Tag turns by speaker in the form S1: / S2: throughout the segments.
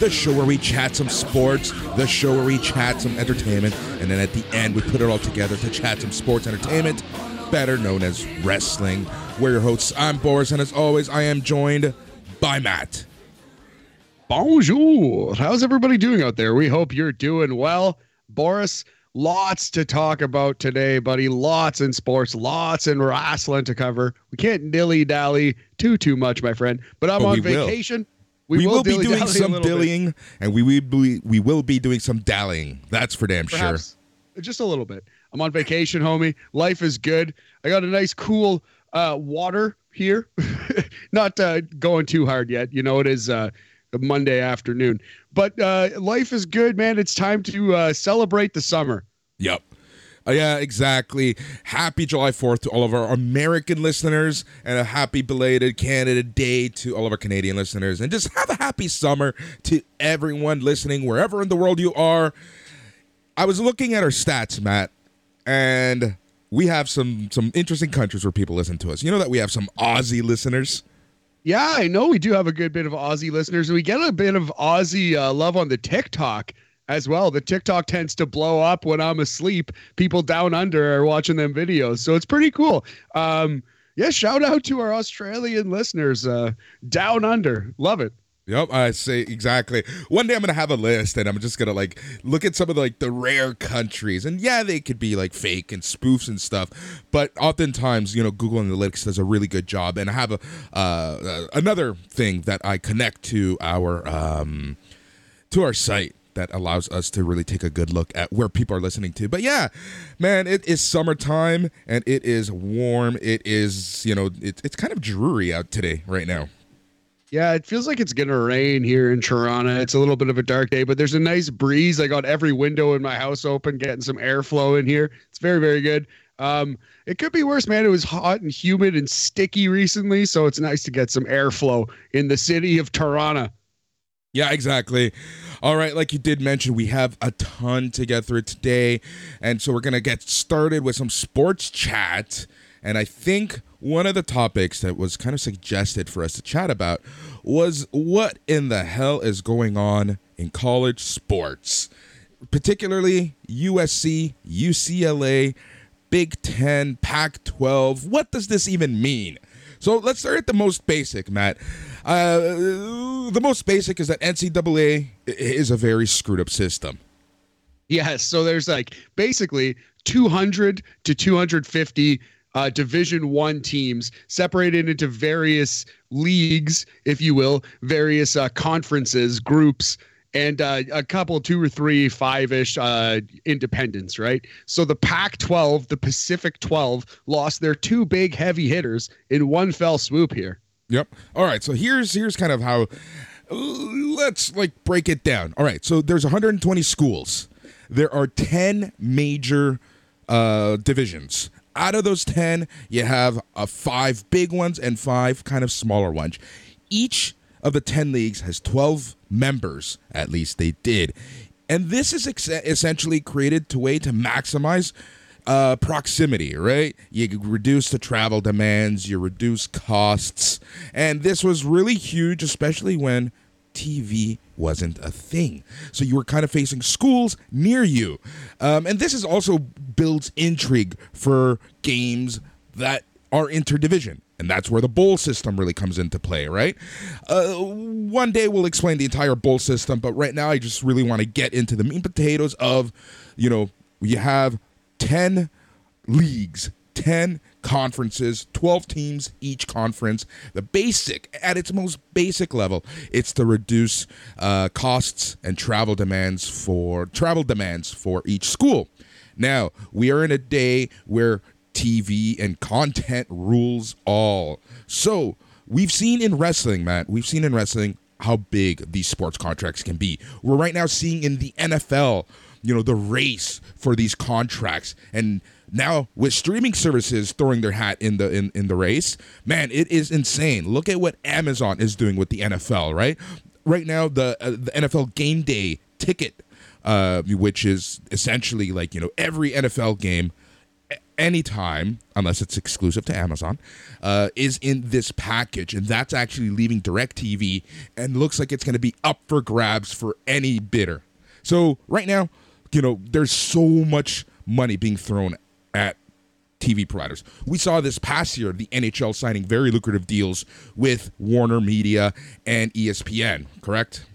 S1: to BAM Weekly, the show where we chat some sports, the show where we chat some entertainment, and then at the end we put it all together to chat some sports entertainment, better known as wrestling. We're your hosts. I'm Boris, and as always, I am joined by Matt.
S2: Bonjour. How's everybody doing out there? We hope you're doing well. Boris, lots to talk about today, buddy. Lots in sports, lots in wrestling to cover. We can't dilly dally too too much, my friend. But I'm
S1: But
S2: on
S1: vacation. will.
S2: Vacation.
S1: We, will, be doing some dillying, and we will be we will be doing some dallying. That's for damn sure.
S2: Just a little bit. I'm on vacation, homie. Life is good. I got a nice, cool uh, water here. Not uh, going too hard yet. You know, it is uh, a Monday afternoon, but uh, life is good, man. It's time to uh, celebrate the summer.
S1: Yep. Uh, yeah, exactly. Happy July 4th to all of our American listeners and a happy belated Canada Day to all of our Canadian listeners. And just have a happy summer to everyone listening wherever in the world you are. I was looking at our stats, Matt, and we have some some interesting countries where people listen to us. You know that we have some Aussie listeners.
S2: Yeah, I know we do have a good bit of Aussie listeners. We get a bit of Aussie uh, love on the TikTok as well. The TikTok tends to blow up when I'm asleep. People down under are watching them videos, so it's pretty cool. Um, yeah, shout out to our Australian listeners uh, down under. Love it.
S1: Yep, I say exactly. One day I'm gonna have a list, and I'm just gonna like look at some of the, like the rare countries, and yeah, they could be like fake and spoofs and stuff, but oftentimes, you know, Google Analytics does a really good job. And I have a uh, uh, another thing that I connect to our um, to our site that allows us to really take a good look at where people are listening to. But yeah, man, it is summertime and it is warm. It is, you know, it, it's kind of dreary out today right now.
S2: Yeah, it feels like it's gonna rain here in Toronto. It's a little bit of a dark day, but there's a nice breeze. I got every window in my house open, getting some airflow in here. It's very, very good. Um, it could be worse, man. It was hot and humid and sticky recently, so it's nice to get some airflow in the city of Toronto.
S1: Yeah, exactly. All right, like you did mention, we have a ton to get through today. And so we're going to get started with some sports chat. And I think one of the topics that was kind of suggested for us to chat about was what in the hell is going on in college sports, particularly USC, UCLA, Big 10, Pac 12. What does this even mean? So let's start at the most basic, Matt. Uh, the most basic is that NCAA is a very screwed up system.
S2: Yes, so there's like basically 200 to 250 uh, Division One teams separated into various leagues, if you will, various uh, conferences, groups, and uh, a couple, two or three, five-ish uh, independents. Right. So the Pac-12, the Pacific 12, lost their two big heavy hitters in one fell swoop here.
S1: Yep. All right. So here's here's kind of how. Let's like break it down. All right. So there's 120 schools. There are 10 major uh, divisions. Out of those 10, you have uh, five big ones and five kind of smaller ones. Each of the 10 leagues has 12 members, at least they did. And this is ex- essentially created to way to maximize uh, proximity, right? You reduce the travel demands, you reduce costs. And this was really huge, especially when TV wasn't a thing. So you were kind of facing schools near you. Um, and this is also builds intrigue for games that are interdivision. And that's where the bowl system really comes into play, right? Uh, one day we'll explain the entire bowl system, but right now I just really want to get into the meat potatoes of, you know, you have 10 leagues, 10 conferences, 12 teams each conference. The basic, at its most basic level, it's to reduce uh, costs and travel demands for travel demands for each school. Now, we are in a day where TV and content rules all. So, we've seen in wrestling, Matt, we've seen in wrestling how big these sports contracts can be. We're right now seeing in the NFL, you know, the race for these contracts and now with streaming services throwing their hat in the in, in the race, man, it is insane. Look at what Amazon is doing with the NFL, right? Right now the uh, the NFL game day ticket uh which is essentially like, you know, every NFL game anytime, unless it's exclusive to Amazon, uh, is in this package, and that's actually leaving DirecTV, and looks like it's going to be up for grabs for any bidder. So right now, you know, there's so much money being thrown at TV providers. We saw this past year the NHL signing very lucrative deals with Warner Media and ESPN, correct?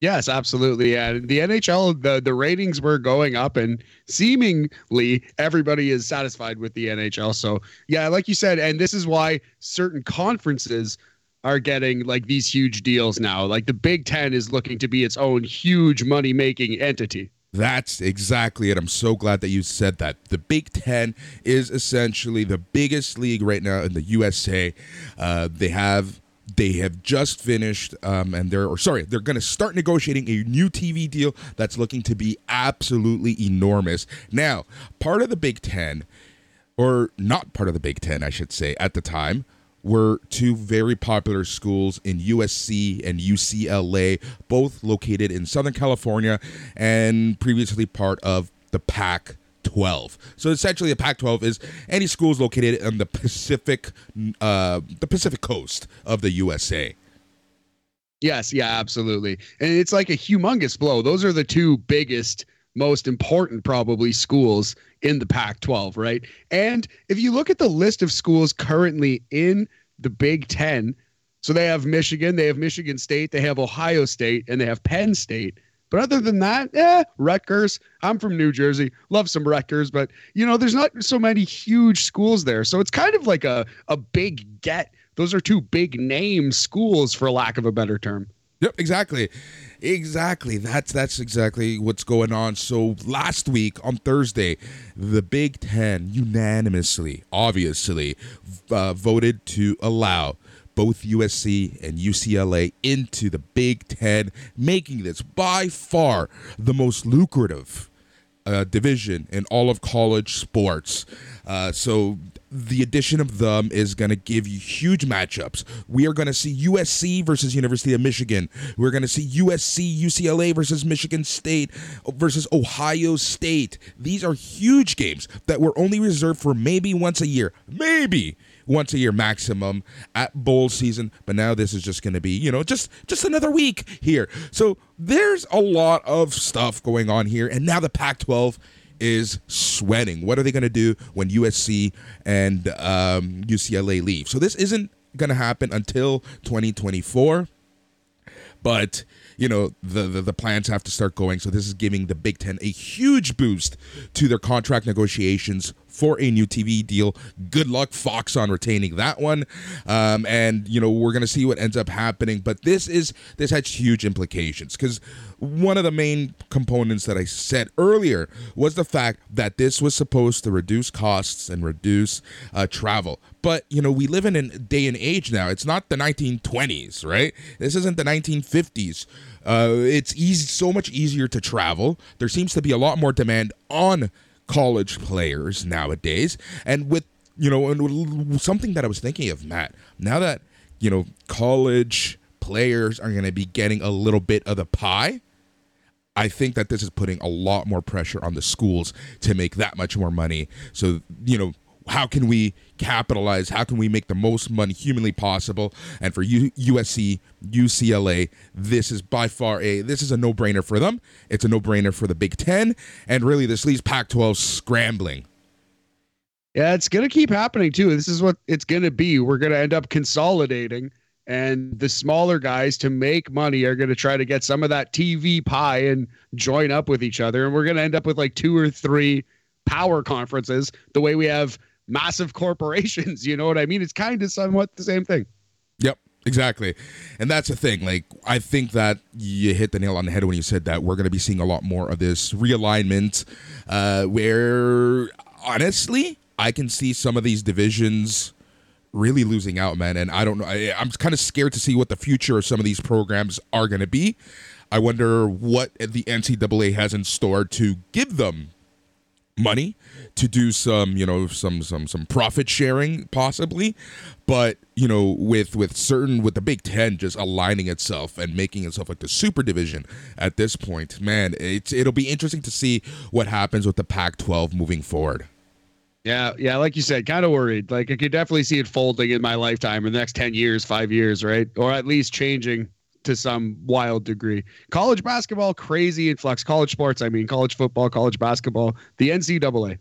S2: Yes, absolutely. Yeah, the NHL, the the ratings were going up, and seemingly everybody is satisfied with the NHL. So, yeah, like you said, and this is why certain conferences are getting like these huge deals now. Like the Big Ten is looking to be its own huge money making entity.
S1: That's exactly it. I'm so glad that you said that. The Big Ten is essentially the biggest league right now in the USA. Uh, they have they have just finished um, and they're or sorry they're going to start negotiating a new tv deal that's looking to be absolutely enormous now part of the big ten or not part of the big ten i should say at the time were two very popular schools in usc and ucla both located in southern california and previously part of the pac 12. So essentially, the Pac-12 is any schools located on the Pacific, uh, the Pacific coast of the USA.
S2: Yes, yeah, absolutely, and it's like a humongous blow. Those are the two biggest, most important, probably schools in the Pac-12, right? And if you look at the list of schools currently in the Big Ten, so they have Michigan, they have Michigan State, they have Ohio State, and they have Penn State. But other than that, eh, Rutgers. I'm from New Jersey. Love some Rutgers, but you know, there's not so many huge schools there. So it's kind of like a a big get. Those are two big name schools for lack of a better term.
S1: Yep, exactly. Exactly. That's that's exactly what's going on. So last week on Thursday, the Big 10 unanimously, obviously, uh, voted to allow both USC and UCLA into the Big Ten, making this by far the most lucrative uh, division in all of college sports. Uh, so the addition of them is going to give you huge matchups. We are going to see USC versus University of Michigan. We're going to see USC UCLA versus Michigan State versus Ohio State. These are huge games that were only reserved for maybe once a year. Maybe once a year maximum at bowl season. But now this is just going to be, you know, just just another week here. So there's a lot of stuff going on here, and now the Pac-12 is sweating. What are they going to do when USC and um, UCLA leave? So this isn't going to happen until 2024. But you know the, the, the plans have to start going. So this is giving the Big Ten a huge boost to their contract negotiations for a new TV deal. Good luck, Fox, on retaining that one. Um, and you know we're gonna see what ends up happening. But this is this has huge implications because one of the main components that I said earlier was the fact that this was supposed to reduce costs and reduce uh, travel. But you know we live in a day and age now. It's not the 1920s, right? This isn't the 1950s. Uh, it's easy, so much easier to travel. There seems to be a lot more demand on college players nowadays. And with, you know, and something that I was thinking of, Matt, now that, you know, college players are going to be getting a little bit of the pie, I think that this is putting a lot more pressure on the schools to make that much more money. So, you know, how can we capitalize? How can we make the most money humanly possible? And for U- USC, UCLA, this is by far a this is a no brainer for them. It's a no brainer for the Big Ten, and really this leaves Pac-12 scrambling.
S2: Yeah, it's gonna keep happening too. This is what it's gonna be. We're gonna end up consolidating, and the smaller guys to make money are gonna try to get some of that TV pie and join up with each other, and we're gonna end up with like two or three power conferences the way we have massive corporations. You know what I mean? It's kind of somewhat the same thing.
S1: Yep. Exactly. And that's the thing. Like, I think that you hit the nail on the head when you said that we're going to be seeing a lot more of this realignment uh, where, honestly, I can see some of these divisions really losing out, man. And I don't know. I, I'm kind of scared to see what the future of some of these programs are going to be. I wonder what the NCAA has in store to give them money to do some you know some some some profit sharing possibly but you know with with certain with the big 10 just aligning itself and making itself like the super division at this point man it's it'll be interesting to see what happens with the pac 12 moving forward
S2: Yeah, yeah, like you said, kind of worried. Like I could definitely see it folding in my lifetime in the next 10 years, 5 years, right? Or at least changing to some wild degree. College basketball crazy influx. College sports, I mean, college football, college basketball, the NCAA.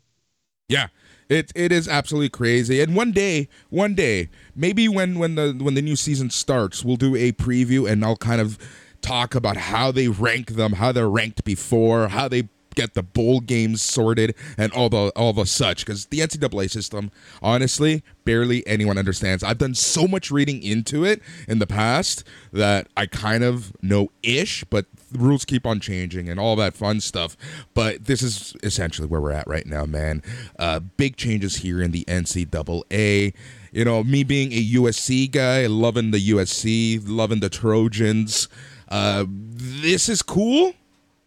S1: Yeah. It it is absolutely crazy. And one day, one day, maybe when when the when the new season starts, we'll do a preview and I'll kind of talk about how they rank them, how they're ranked before, how they get the bowl games sorted and all the all the such because the NCAA system, honestly, barely anyone understands. I've done so much reading into it in the past that I kind of know ish, but rules keep on changing and all that fun stuff. But this is essentially where we're at right now, man. Uh, big changes here in the NCAA. You know, me being a USC guy, loving the USC, loving the Trojans. Uh, this is cool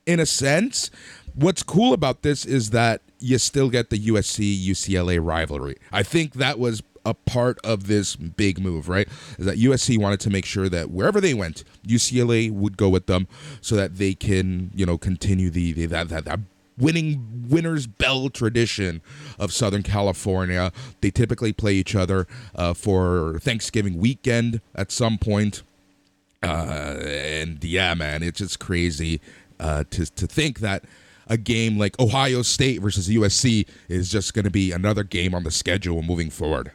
S1: in a sense what's cool about this is that you still get the USC UCLA rivalry. I think that was a part of this big move, right? Is that USC wanted to make sure that wherever they went, UCLA would go with them so that they can, you know, continue the, the that, that that winning winners bell tradition of Southern California. They typically play each other uh, for Thanksgiving weekend at some point. Uh, and yeah, man, it's just crazy uh, to to think that a game like Ohio State versus USC is just going to be another game on the schedule moving forward.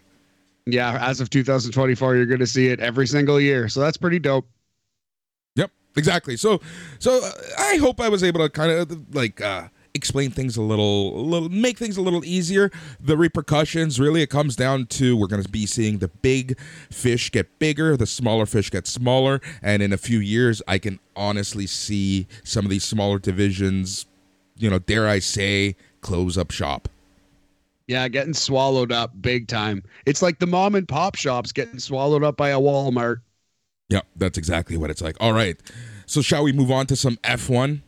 S2: Yeah, as of 2024, you're going to see it every single year. So that's pretty dope.
S1: Yep, exactly. So, so uh, I hope I was able to kind of like uh, explain things a little, a little, make things a little easier. The repercussions really, it comes down to we're going to be seeing the big fish get bigger, the smaller fish get smaller, and in a few years, I can honestly see some of these smaller divisions you know, dare I say, close up shop.
S2: Yeah, getting swallowed up big time. It's like the mom and pop shops getting swallowed up by a Walmart.
S1: Yep, that's exactly what it's like. All right. So shall we move on to some F1?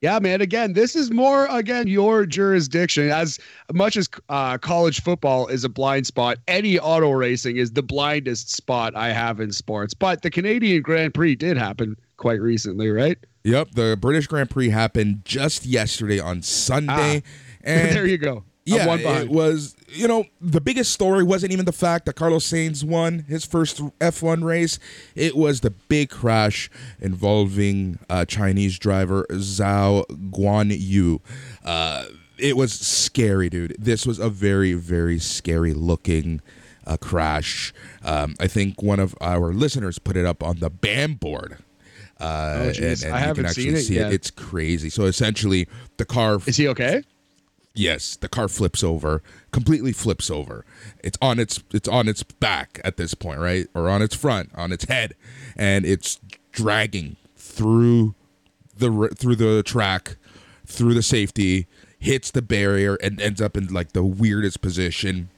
S2: Yeah, man. Again, this is more again your jurisdiction. As much as uh, college football is a blind spot, any auto racing is the blindest spot I have in sports. But the Canadian Grand Prix did happen quite recently, right?
S1: Yep, the British Grand Prix happened just yesterday on Sunday. Ah,
S2: and there you go.
S1: Yeah, it was. You know, the biggest story wasn't even the fact that Carlos Sainz won his first F1 race. It was the big crash involving uh, Chinese driver Zhou Guanyu. Uh, it was scary, dude. This was a very, very scary looking uh, crash. Um, I think one of our listeners put it up on the BAM board uh, oh, and, and I
S2: haven't
S1: can
S2: seen it
S1: see
S2: yet.
S1: it. It's crazy. So essentially, the car
S2: is he okay?
S1: Yes, the car flips over, completely flips over. It's on its it's on its back at this point, right, or on its front, on its head, and it's dragging through the through the track, through the safety, hits the barrier, and ends up in like the weirdest position.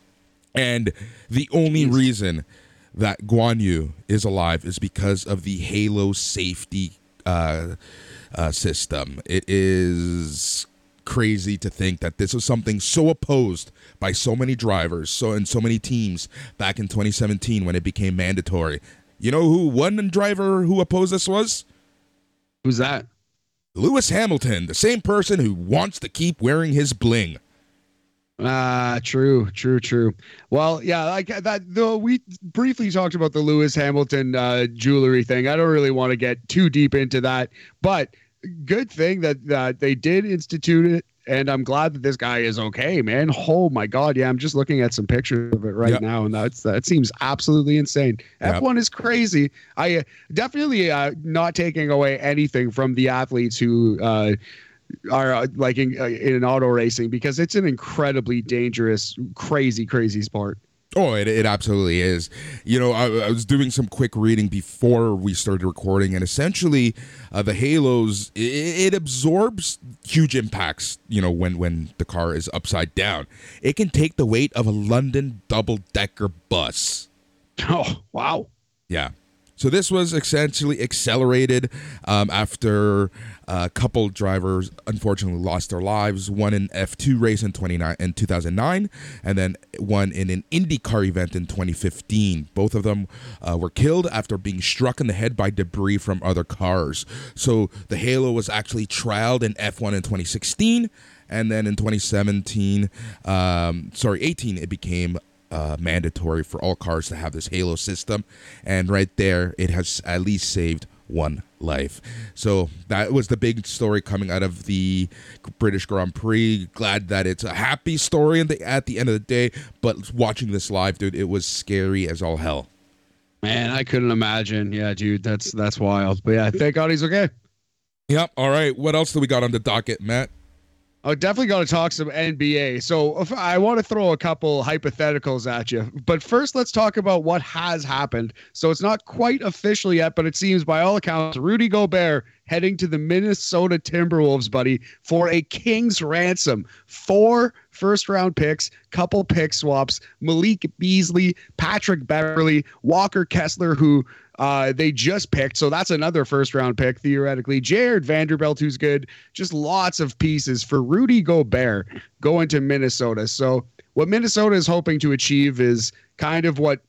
S1: And the only reason that Guan Yu is alive is because of the Halo safety uh, uh, system. It is crazy to think that this was something so opposed by so many drivers, so and so many teams back in 2017 when it became mandatory. You know who one driver who opposed this was?
S2: Who's that?
S1: Lewis Hamilton, the same person who wants to keep wearing his bling.
S2: Ah, true, true, true. Well, yeah, like that. Though we briefly talked about the Lewis Hamilton uh, jewelry thing. I don't really want to get too deep into that, but good thing that that they did institute it, and I'm glad that this guy is okay, man. Oh my god, yeah, I'm just looking at some pictures of it right yep. now, and that's that seems absolutely insane. Yep. F1 is crazy. I uh, definitely uh, not taking away anything from the athletes who. Uh, are uh, like in, uh, in auto racing because it's an incredibly dangerous, crazy, crazy sport.
S1: Oh, it, it absolutely is. You know, I, I, was doing some quick reading before we started recording, and essentially, uh, the halos it, it, absorbs huge impacts. You know, when when the car is upside down, it can take the weight of a London double decker bus.
S2: Oh, wow!
S1: Yeah, so this was essentially accelerated um, after a couple drivers unfortunately lost their lives. One in F2 race in 29 in 2009, and then one in an IndyCar event in 2015. Both of them uh, were killed after being struck in the head by debris from other cars. So the Halo was actually trialed in F1 in 2016 and then in 2017, um, sorry, 18, it became uh, mandatory for all cars to have this Halo system, and right there, it has at least saved one life. So that was the big story coming out of the British Grand Prix. Glad that it's a happy story the, at the end of the day, but watching this live, dude, it was scary as all hell.
S2: Man, I couldn't imagine. Yeah, dude, that's that's wild. But yeah, thank God he's okay.
S1: Yep. All right. What else do we got on the docket, Matt?
S2: I definitely going to talk some NBA. So I want to throw a couple hypotheticals at you. But first, let's talk about what has happened. So it's not quite official yet, but it seems by all accounts, Rudy Gobert heading to the Minnesota Timberwolves, buddy, for a king's ransom. Four first round picks, couple pick swaps, Malik Beasley, Patrick Beverley, Walker Kessler, who uh, they just picked. So that's another first round pick, theoretically. Jared Vanderbilt, who's good. Just lots of pieces for Rudy Gobert going to Minnesota. So what Minnesota is hoping to achieve is kind of what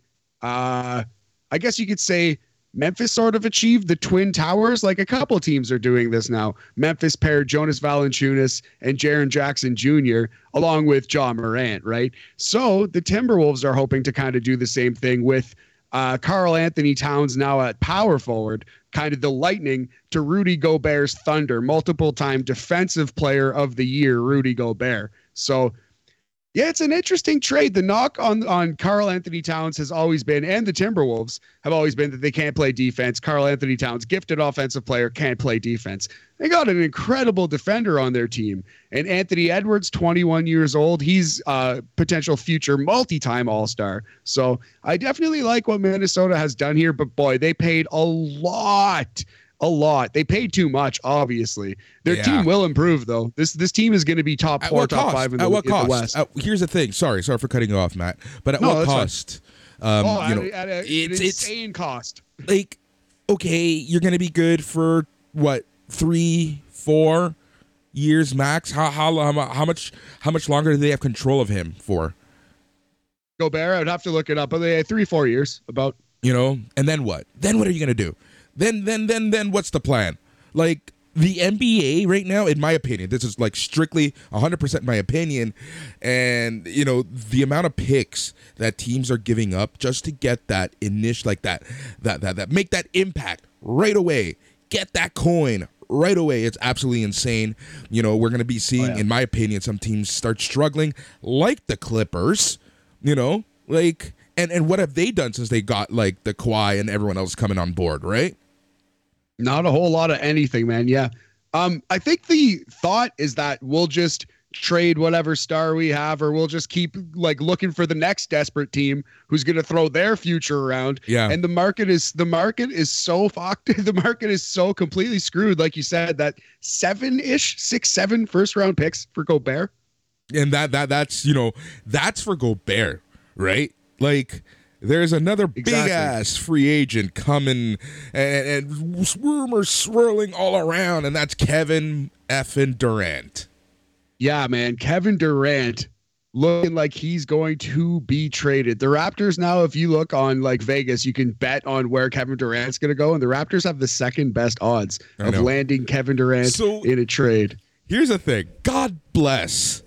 S2: uh, I guess you could say Memphis sort of achieved the Twin Towers. Like a couple teams are doing this now. Memphis paired Jonas Valanciunas and Jaren Jackson Jr. along with Ja Morant, right? So the Timberwolves are hoping to kind of do the same thing with – uh, Karl-Anthony Towns now at power forward, kind of the lightning to Rudy Gobert's thunder, multiple time defensive player of the year, Rudy Gobert. So yeah, it's an interesting trade. The knock on on Karl-Anthony Towns has always been, and the Timberwolves have always been that they can't play defense. Karl-Anthony Towns, gifted offensive player, can't play defense. They got an incredible defender on their team, and Anthony Edwards, 21 years old, he's a potential future multi-time All-Star. So I definitely like what Minnesota has done here, but boy, they paid a lot a lot. They paid too much, obviously. Their yeah. team will improve though. This this team is going to be top four, top
S1: cost?
S2: five in the,
S1: at what
S2: in
S1: cost?
S2: the West.
S1: Uh, here's the thing. Sorry, sorry for cutting you off, Matt. But at no, what cost?
S2: Um, oh, you know, at, a, it's, an insane it's, cost.
S1: Like, okay, you're going to be good for what three, four years max. How how how much how much longer do they have control of him for?
S2: Gobert, I'd have to look it up, but they had three, four years about.
S1: You know, and then what? Then what are you going to do? Then then then then what's the plan? Like the NBA right now, in my opinion, this is like strictly 100% my opinion, and you know the amount of picks that teams are giving up just to get that initial, like that, that that that make that impact right away, get that coin right away. It's absolutely insane. You know, we're going to be seeing, oh, yeah. in my opinion, some teams start struggling, like the Clippers. You know, like and and what have they done since they got like the Kawhi and everyone else coming on board, right?
S2: Not a whole lot of anything, man. Yeah. Um, I think the thought is that we'll just trade whatever star we have, or we'll just keep like looking for the next desperate team who's going to throw their future around.
S1: Yeah.
S2: And the market is the market is so fucked. The market is so completely screwed. Like you said, that seven ish, six, seven first round picks for Gobert.
S1: And that that that's you know that's for Gobert, right? Like there's another exactly. big ass free agent coming and, and rumors swirling all around, and that's Kevin effing Durant.
S2: Yeah, man. Kevin Durant looking like he's going to be traded. The Raptors now, if you look on like Vegas, you can bet on where Kevin Durant's going to go, and the Raptors have the second best odds of landing Kevin Durant so, in a trade.
S1: Here's the thing God bless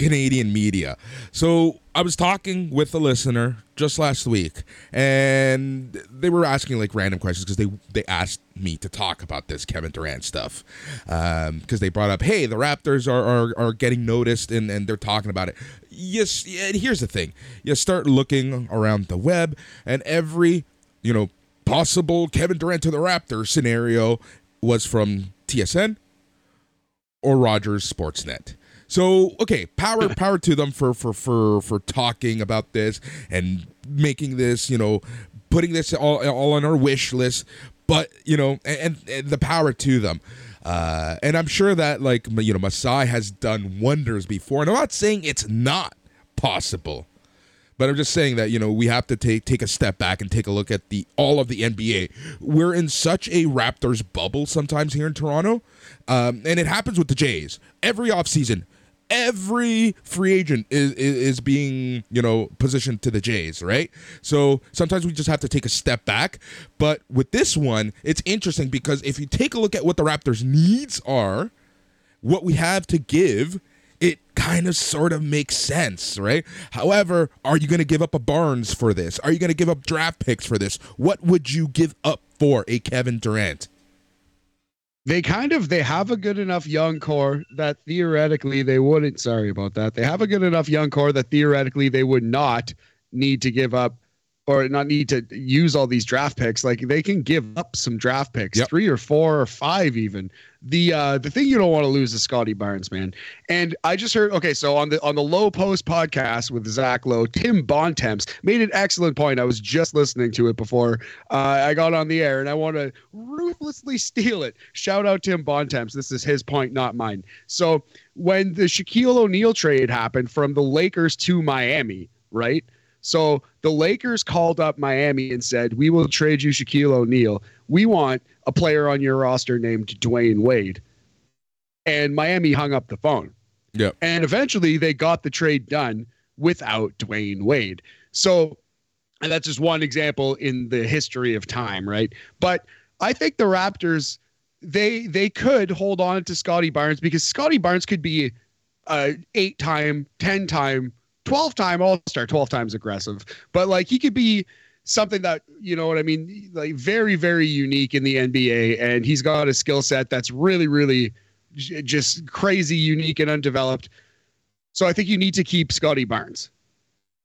S1: Canadian media. So I was talking with a listener just last week, and they were asking like random questions because they they asked me to talk about this Kevin Durant stuff because um, they brought up, hey, the Raptors are are, are getting noticed and, and they're talking about it. Yes, and here's the thing: you start looking around the web, and every you know possible Kevin Durant to the Raptors scenario was from TSN or Rogers Sportsnet. So okay, power power to them for for for for talking about this and making this, you know, putting this all all on our wish list. But you know, and, and the power to them. Uh, and I'm sure that like you know, Masai has done wonders before. And I'm not saying it's not possible. But I'm just saying that you know we have to take take a step back and take a look at the all of the NBA. We're in such a Raptors bubble sometimes here in Toronto, um, and it happens with the Jays every offseason every free agent is, is, is being you know positioned to the Jays, right? So sometimes we just have to take a step back. But with this one, it's interesting because if you take a look at what the Raptors' needs are, what we have to give, it kind of sort of makes sense, right? However, are you going to give up a Barnes for this? Are you going to give up draft picks for this? What would you give up for a Kevin Durant?
S2: They kind of they have a good enough young core that theoretically they wouldn't sorry about that. They have a good enough young core that theoretically they would not need to give up or not need to use all these draft picks. Like they can give up some draft picks, yep. three or four or five even. The uh the thing you don't want to lose is Scottie Barnes, man. And I just heard okay, so on the on the Lowe Post podcast with Zach Lowe, Tim Bontemps made an excellent point. I was just listening to it before uh, I got on the air, and I want to ruthlessly steal it. Shout out Tim Bontemps. This is his point, not mine. So when the Shaquille O'Neal trade happened from the Lakers to Miami, right? So the Lakers called up Miami and said, We will trade you Shaquille O'Neal. We want a player on your roster named Dwyane Wade. And Miami hung up the phone.
S1: Yeah.
S2: And eventually they got the trade done without Dwyane Wade. So and that's just one example in the history of time, right? But I think the Raptors they they could hold on to Scottie Barnes because Scottie Barnes could be a eight time, ten time 12 time All Star, 12 times aggressive, but like he could be something that you know what I mean, like very very unique in the NBA, and he's got a skill set that's really really just crazy unique and undeveloped. So I think you need to keep Scottie Barnes.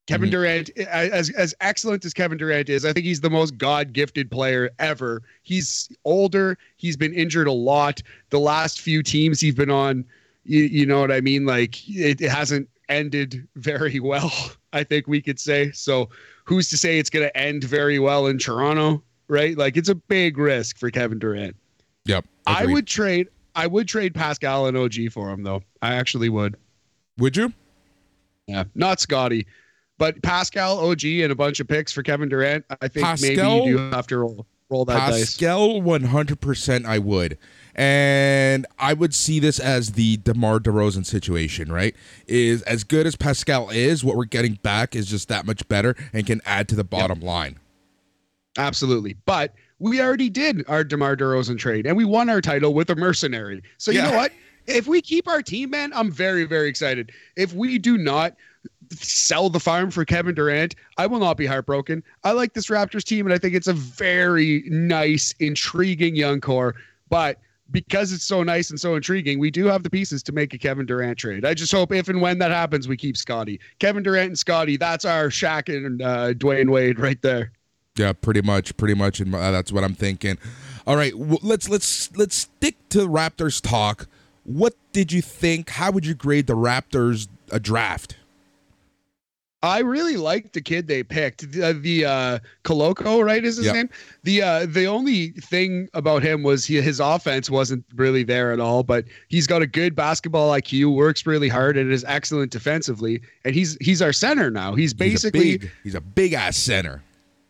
S2: Kevin mm-hmm. Durant, as as excellent as Kevin Durant is, I think he's the most God gifted player ever. He's older. He's been injured a lot. The last few teams he's been on, you, you know what I mean? Like it, it hasn't ended very well, I think we could say. So who's to say it's going to end very well in Toronto, right? Like it's a big risk for Kevin Durant.
S1: Yep.
S2: Agreed. I would trade I would trade Pascal and OG for him though. I actually would.
S1: Would you?
S2: Yeah, not Scottie. but Pascal, OG, and a bunch of picks for Kevin Durant. I think Pascal, maybe you do have to roll roll that dice.
S1: Pascal, one hundred percent. I would. And I would see this as the DeMar DeRozan situation, right? Is as good as Pascal is, what we're getting back is just that much better and can add to the bottom yep. line.
S2: Absolutely. But we already did our DeMar DeRozan trade and we won our title with a mercenary. So you yeah. know what? If we keep our team, man, I'm very, very excited. If we do not sell the farm for Kevin Durant, I will not be heartbroken. I like this Raptors team and I think it's a very nice, intriguing young core. But because it's so nice and so intriguing, we do have the pieces to make a Kevin Durant trade. I just hope if and when that happens, we keep Scottie. Kevin Durant and Scottie, that's our Shaq and uh, Dwyane Wade right there.
S1: Yeah, pretty much, pretty much. And that's what I'm thinking. All right, well, let's let's let's stick to Raptors talk. What did you think? How would you grade the Raptors a draft?
S2: I really liked the kid they picked. The, the uh Koloko, right, is his yep. name. The uh the only thing about him was he, his offense wasn't really there at all, but he's got a good basketball IQ, works really hard, and is excellent defensively. And he's he's our center now. He's basically
S1: he's a big, he's a big ass center.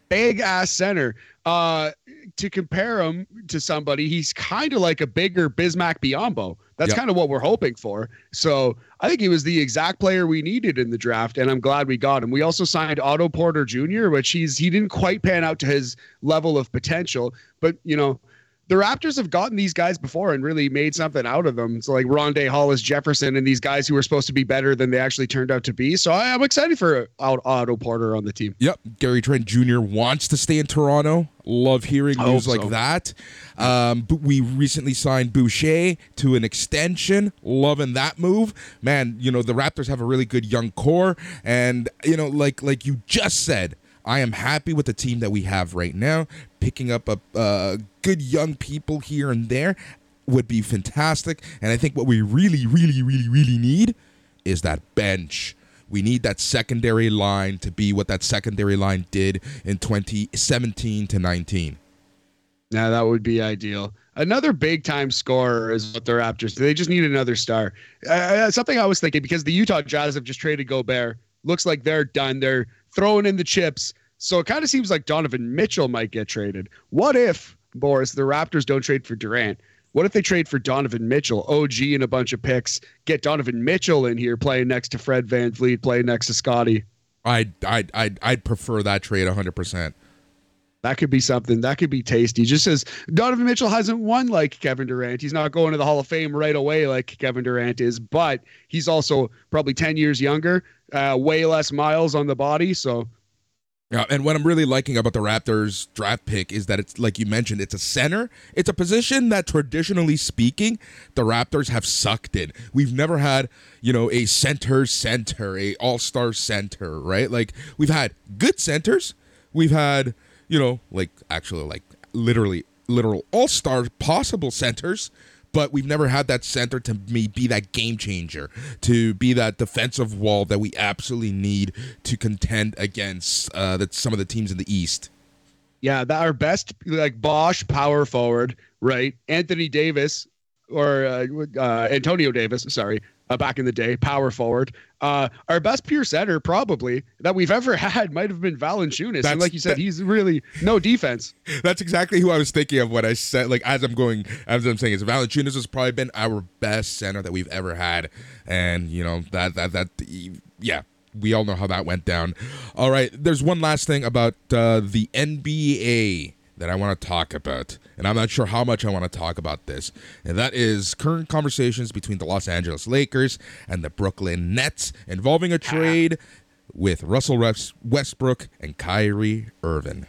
S2: Big ass center. Uh to compare him to somebody, he's kind of like a bigger Bismack Biyombo. That's yep. kind of what we're hoping for. So I think he was the exact player we needed in the draft, and I'm glad we got him. We also signed Otto Porter Jr., which he's he didn't quite pan out to his level of potential, but you know the Raptors have gotten these guys before and really made something out of them. So like Rondae Hollis Jefferson and these guys who were supposed to be better than they actually turned out to be. So I, am excited for Otto Porter on the team.
S1: Yep, Gary Trent Jr. wants to stay in Toronto. Love hearing news like that. Um, but we recently signed Boucher to an extension. Loving that move, man. You know the Raptors have a really good young core, and you know like like you just said I am happy with the team that we have right now. Picking up a uh, good young people here and there would be fantastic. And I think what we really, really, really, really need is that bench. We need that secondary line to be what that secondary line did in 2017 to 19.
S2: Now that would be ideal. Another big time scorer is what the Raptors. They just need another star. Uh, something I was thinking because the Utah Jazz have just traded Gobert. Looks like they're done. They're throwing in the chips. So it kind of seems like Donovan Mitchell might get traded. What if, Boris, the Raptors don't trade for Durant? What if they trade for Donovan Mitchell, OG, and a bunch of picks? Get Donovan Mitchell in here playing next to Fred VanVleet, playing next to Scottie.
S1: I'd, I'd, I'd, I'd prefer that trade 100%.
S2: That could be something. That could be tasty. Just as Donovan Mitchell hasn't won like Kevin Durant. He's not going to the Hall of Fame right away like Kevin Durant is, but he's also probably 10 years younger, uh, way less miles on the body. So
S1: yeah, and what I'm really liking about the Raptors draft pick is that it's like you mentioned, it's a center. It's a position that traditionally speaking, the Raptors have sucked in. We've never had, you know, a center center, a all-star center, right? Like we've had good centers. We've had, you know, like actually like literally literal all-star possible centers but we've never had that center to me be that game changer, to be that defensive wall that we absolutely need to contend against uh, the, some of the teams in the East.
S2: Yeah, that our best like Bosh power forward, right? Anthony Davis or uh, uh, Antonio Davis, sorry, uh, back in the day, power forward. Uh, our best pure center probably that we've ever had might have been Valanciunas, and like you said, that, he's really no defense.
S1: That's exactly who I was thinking of when I said like as I'm going as I'm saying is Valanciunas has probably been our best center that we've ever had, and you know that that that yeah. We all know how that went down. All right, there's one last thing about uh, the NBA that I want to talk about, and I'm not sure how much I want to talk about this, and that is current conversations between the Los Angeles Lakers and the Brooklyn Nets involving a trade with Russell Westbrook and Kyrie Irving.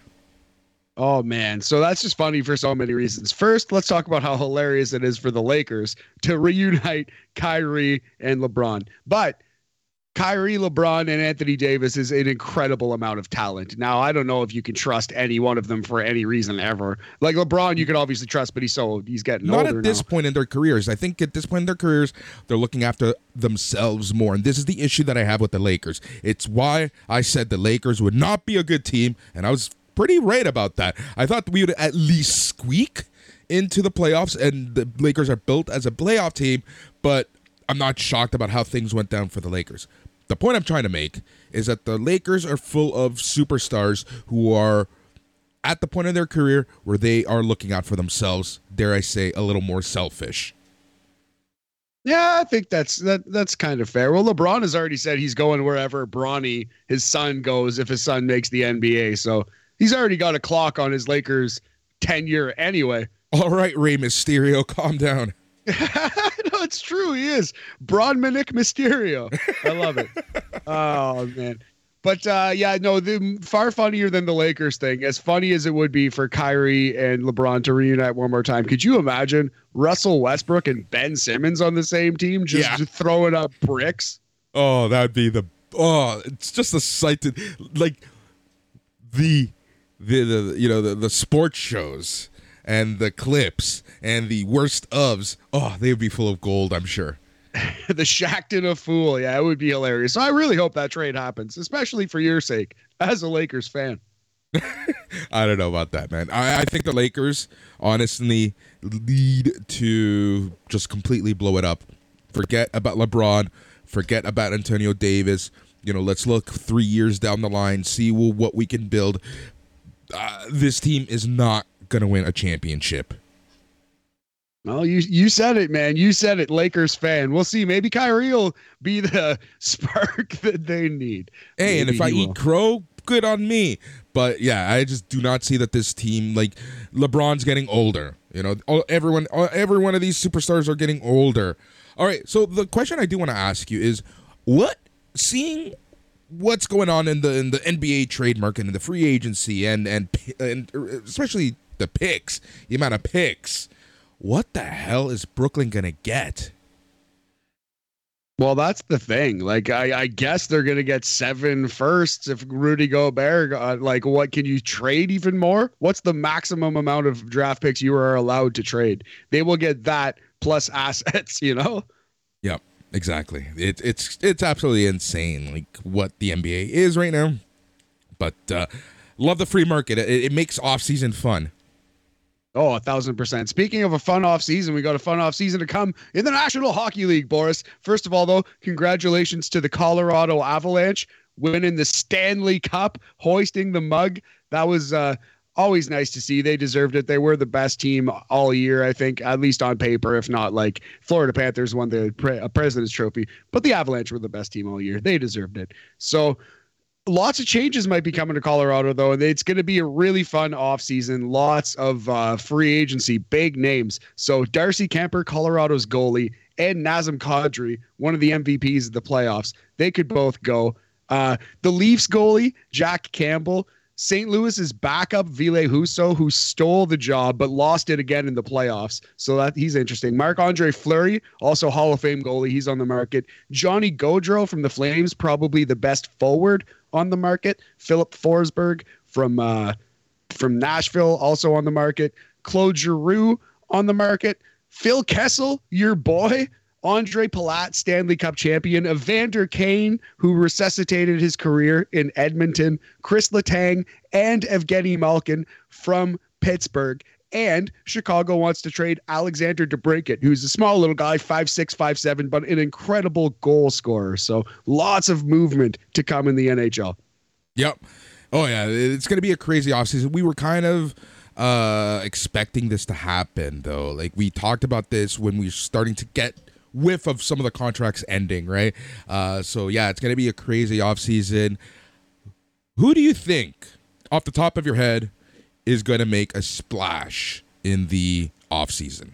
S2: Oh man, so that's just funny for so many reasons. First, let's talk about how hilarious it is for the Lakers to reunite Kyrie and LeBron. But Kyrie, LeBron, and Anthony Davis is an incredible amount of talent. Now, I don't know if you can trust any one of them for any reason ever. Like LeBron, you can obviously trust, but he's so he's getting
S1: not
S2: at
S1: this
S2: now.
S1: point in their careers. I think at this point in their careers, they're looking after themselves more, and this is the issue that I have with the Lakers. It's why I said the Lakers would not be a good team, and I was pretty right about that. I thought we would at least squeak into the playoffs, and the Lakers are built as a playoff team, but I'm not shocked about how things went down for the Lakers the point I'm trying to make is that the Lakers are full of superstars who are at the point of their career where they are looking out for themselves, dare I say, a little more selfish.
S2: Yeah, I think that's that that's kind of fair. Well, LeBron has already said he's going wherever Bronny, his son, goes if his son makes the NBA. So he's already got a clock on his Lakers tenure anyway.
S1: All right, Rey Mysterio, calm down.
S2: it's true. He is Bronmanic Mysterio. I love it. oh man. But uh, yeah, no, the far funnier than the Lakers thing. As funny as it would be for Kyrie and LeBron to reunite one more time, could you imagine Russell Westbrook and Ben Simmons on the same team just yeah. throwing up bricks?
S1: Oh, that'd be the oh, it's just a sight to like the the, the you know the the sports shows and the clips and the worst ofs, oh, they would be full of gold, I'm sure.
S2: the Shaqtin' a fool. Yeah, it would be hilarious. So I really hope that trade happens, especially for your sake as a Lakers fan.
S1: I don't know about that, man. I, I think the Lakers honestly lead to just completely blow it up. Forget about LeBron. Forget about Antonio Davis. You know, let's look three years down the line, see what we can build. Uh, this team is not going to win a championship.
S2: Well, you you said it, man. You said it, Lakers fan. We'll see. Maybe Kyrie will be the spark that they need.
S1: Hey,
S2: Maybe
S1: and if I will. eat crow, good on me. But yeah, I just do not see that this team, like LeBron's getting older. You know, all, everyone, every one of these superstars are getting older. All right. So the question I do want to ask you is, what seeing what's going on in the in the NBA trade market and the free agency and and and uh, especially the picks, the amount of picks. What the hell is Brooklyn gonna get?
S2: Well, that's the thing. Like, I, I guess they're gonna get seven firsts if Rudy Gobert. Uh, like, what can you trade even more? What's the maximum amount of draft picks you are allowed to trade? They will get that plus assets. You know.
S1: Yep, exactly. It, it's it's absolutely insane. Like what the NBA is right now. But uh, love the free market. It, it makes off season fun.
S2: Oh, a thousand percent. Speaking of a fun off season, we got a fun off season to come in the National Hockey League, Boris. First of all, though, congratulations to the Colorado Avalanche winning the Stanley Cup, hoisting the mug. That was uh, always nice to see. They deserved it. They were the best team all year, I think, at least on paper, if not like Florida Panthers won the pre- President's Trophy, but the Avalanche were the best team all year. They deserved it. So lots of changes might be coming to Colorado though, and it's going to be a really fun offseason. Lots of uh, free agency, big names. So Darcy Kuemper, Colorado's goalie, and Nazem Kadri, one of the MVPs of the playoffs, they could both go. Uh, the Leafs goalie, Jack Campbell, St. Louis's backup Ville Husso, who stole the job but lost it again in the playoffs. So that he's interesting. Marc-Andre Fleury, also Hall of Fame goalie, he's on the market. Johnny Gaudreau from the Flames, probably the best forward on the market. Filip Forsberg from uh, from Nashville, also on the market. Claude Giroux on the market. Phil Kessel, your boy, Ondrej Palat, Stanley Cup champion, Evander Kane, who resuscitated his career in Edmonton, Chris Letang, and Evgeny Malkin from Pittsburgh. And Chicago wants to trade Alexander DeBrincat, who's a small little guy, five six, five seven, but an incredible goal scorer. So lots of movement to come in the NHL.
S1: Yep. Oh yeah, it's going to be a crazy offseason. We were kind of uh expecting this to happen though. Like we talked about this when we were starting to get whiff of some of the contracts ending, right? Uh, so yeah, it's gonna be a crazy offseason. Who do you think, off the top of your head, is gonna make a splash in the offseason?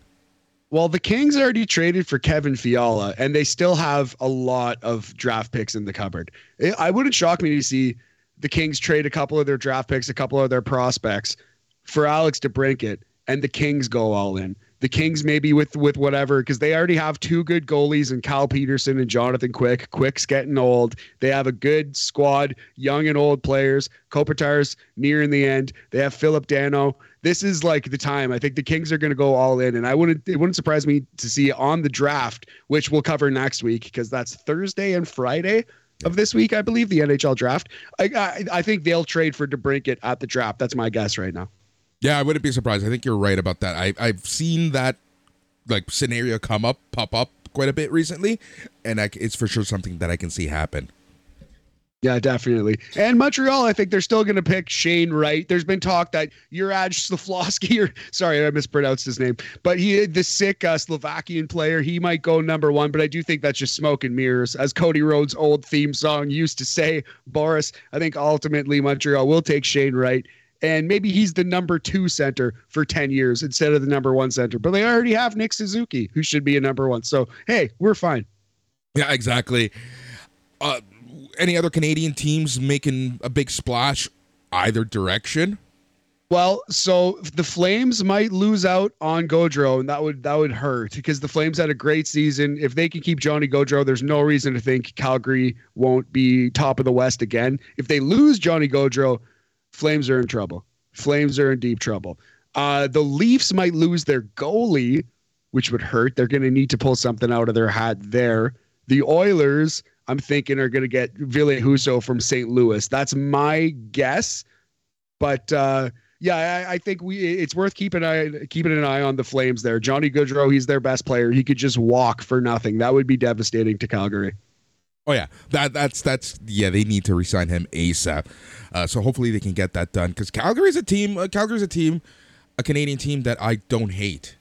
S2: Well, the Kings already traded for Kevin Fiala, and they still have a lot of draft picks in the cupboard. It, I wouldn't shock me to see the Kings trade a couple of their draft picks, a couple of their prospects for Alex DeBrincat, and the Kings go all in the Kings maybe with with whatever because they already have two good goalies and Cal Petersen and Jonathan Quick. Quick's getting old. They have a good squad, young and old players. Kopitar's nearing the end. They have Phillip Danault. This is like the time. I think the Kings are going to go all in, and I wouldn't. It wouldn't surprise me to see on the draft, which we'll cover next week because that's Thursday and Friday of this week, I believe, the NHL draft. I, I, I think they'll trade for DeBrincat at the draft. That's my guess right now.
S1: Yeah, I wouldn't be surprised. I think you're right about that. I I've seen that like scenario come up, pop up quite a bit recently, and I, it's for sure something that I can see happen.
S2: Yeah, definitely. And Montreal, I think they're still going to pick Shane Wright. There's been talk that Juraj Slafkovsky, or sorry, I mispronounced his name, but he, the sick uh, Slovakian player, he might go number one. But I do think that's just smoke and mirrors, as Cody Rhodes' old theme song used to say. Boris, I think ultimately Montreal will take Shane Wright and maybe he's the number two center for 10 years instead of the number one center. But they already have Nick Suzuki, who should be a number one. So, hey, we're fine.
S1: Yeah, exactly. Uh, any other Canadian teams making a big splash either direction?
S2: Well, so the Flames might lose out on Gaudreau, and that would that would hurt because the Flames had a great season. If they can keep Johnny Gaudreau, there's no reason to think Calgary won't be top of the West again. If they lose Johnny Gaudreau, Flames are in trouble. Flames are in deep trouble. Uh, the Leafs might lose their goalie, which would hurt. They're going to need to pull something out of their hat there. The Oilers, I'm thinking, are going to get Ville Husso from St. Louis. That's my guess. But uh, yeah, I, I, think we it's worth keeping an eye keeping an eye on the Flames there. Johnny Gaudreau, he's their best player. He could just walk for nothing. That would be devastating to Calgary.
S1: Oh yeah, that that's that's yeah. They need to resign him ASAP. Uh, so hopefully they can get that done because Calgary's a team. Uh, Calgary's a team, a Canadian team that I don't hate.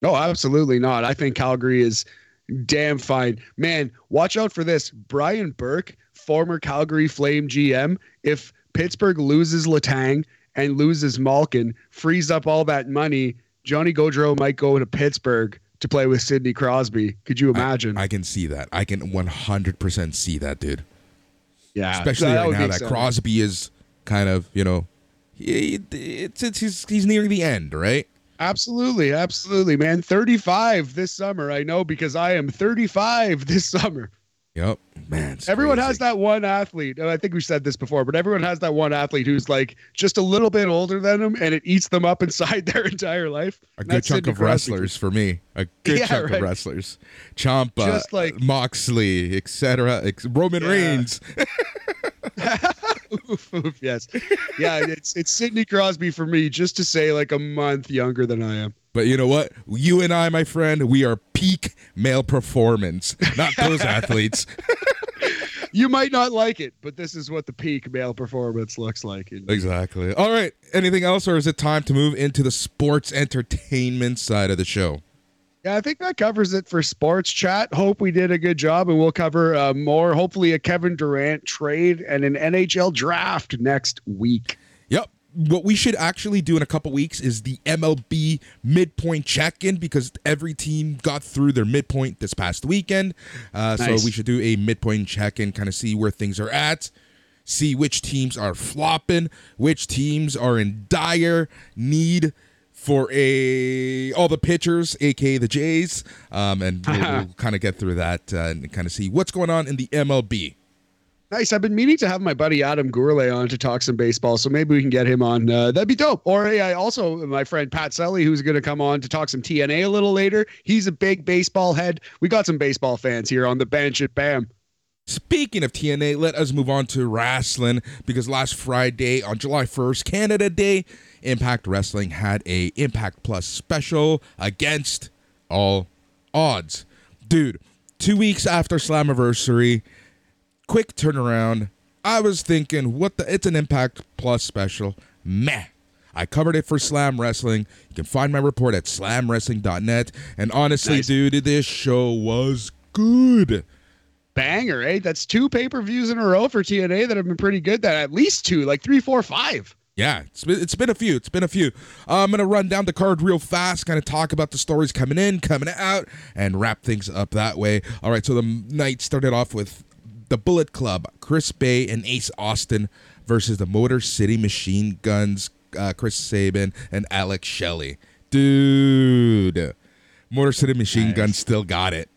S2: No, absolutely not. I think Calgary is damn fine. Man, watch out for this. Brian Burke, former Calgary Flame GM. If Pittsburgh loses Letang and loses Malkin, frees up all that money, Johnny Gaudreau might go to Pittsburgh to play with Sidney Crosby. Could you imagine?
S1: I, I can see that. I can 100% see that, dude.
S2: Yeah,
S1: especially right now that Crosby is kind of, you know, he, it's, it's he's he's nearing the end, right?
S2: Absolutely, absolutely, man. 35 this summer. I know because I am 35 this summer.
S1: Yep, man.
S2: Everyone
S1: crazy.
S2: has that one athlete. And I think we said this before, but everyone has that one athlete who's like just a little bit older than them, and it eats them up inside their entire life.
S1: A good chunk of wrestlers for me. A good yeah, chunk right. of wrestlers. Ciampa, just like Moxley, etc. Roman yeah. Reigns.
S2: oof, oof, yes, yeah. It's it's Sidney Crosby for me, just to say like a month younger than I am.
S1: But you know what? You and I, my friend, we are peak male performance, not those athletes.
S2: you might not like it, but this is what the peak male performance looks like.
S1: Exactly. All right. Anything else, or is it time to move into the sports entertainment side of the show?
S2: Yeah, I think that covers it for sports chat. Hope we did a good job, and we'll cover uh, more. Hopefully, a Kevin Durant trade and an NHL draft next week.
S1: Yep. What we should actually do in a couple weeks is the MLB midpoint check in because every team got through their midpoint this past weekend. Uh, nice. So we should do a midpoint check in, kind of see where things are at see which teams are flopping, which teams are in dire need for a all the pitchers, aka the Jays, um, and we'll, we'll kind of get through that uh, and kind of see what's going on in the MLB.
S2: Nice. I've been meaning to have my buddy Adam Gourlay on to talk some baseball, so maybe we can get him on. Uh, that'd be dope. Or hey, I also my friend Pat Selly, who's going to come on to talk some TNA a little later. He's a big baseball head. We got some baseball fans here on the bench at BAM.
S1: Speaking of TNA, let us move on to wrestling because last Friday on July 1st, Canada Day, Impact Wrestling had a Impact Plus special against all odds. Dude, two weeks after Slammiversary, quick turnaround. I was thinking, what the? It's an Impact Plus special. Meh. I covered it for Slam Wrestling. You can find my report at slamwrestling.net. And honestly, nice. dude, this show was good
S2: banger, eh? That's two pay per views in a row for TNA that have been pretty good. That at least two, like three, four, five.
S1: Yeah, it's been, it's been a few. It's been a few. Uh, I'm going to run down the card real fast, kind of talk about the stories coming in, coming out, and wrap things up that way. All right, so the night started off with the Bullet Club, Chris Bey and Ace Austin versus the Motor City Machine Guns, uh, Chris Sabin and Alex Shelley. Dude, Motor City Machine nice. Guns still got it.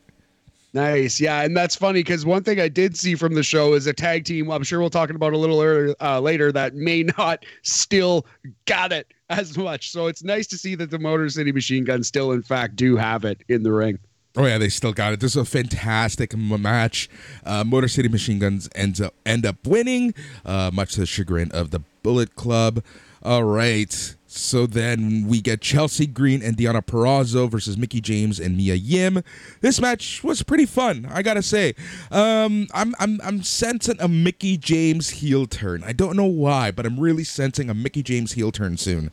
S2: Nice. Yeah. And that's funny because one thing I did see from the show is a tag team. I'm sure we'll talk about a little earlier, uh, later that may not still got it as much. So it's nice to see that the Motor City Machine Guns still, in fact, do have it in the ring.
S1: Oh yeah, they still got it. This is a fantastic match. Uh, Motor City Machine Guns ends up end up winning, uh, much to the chagrin of the Bullet Club. All right, so then we get Chelsea Green and Deonna Purrazzo versus Mickie James and Mia Yim. This match was pretty fun, I gotta say. Um, I'm I'm I'm sensing a Mickie James heel turn. I don't know why, but I'm really sensing a Mickie James heel turn soon.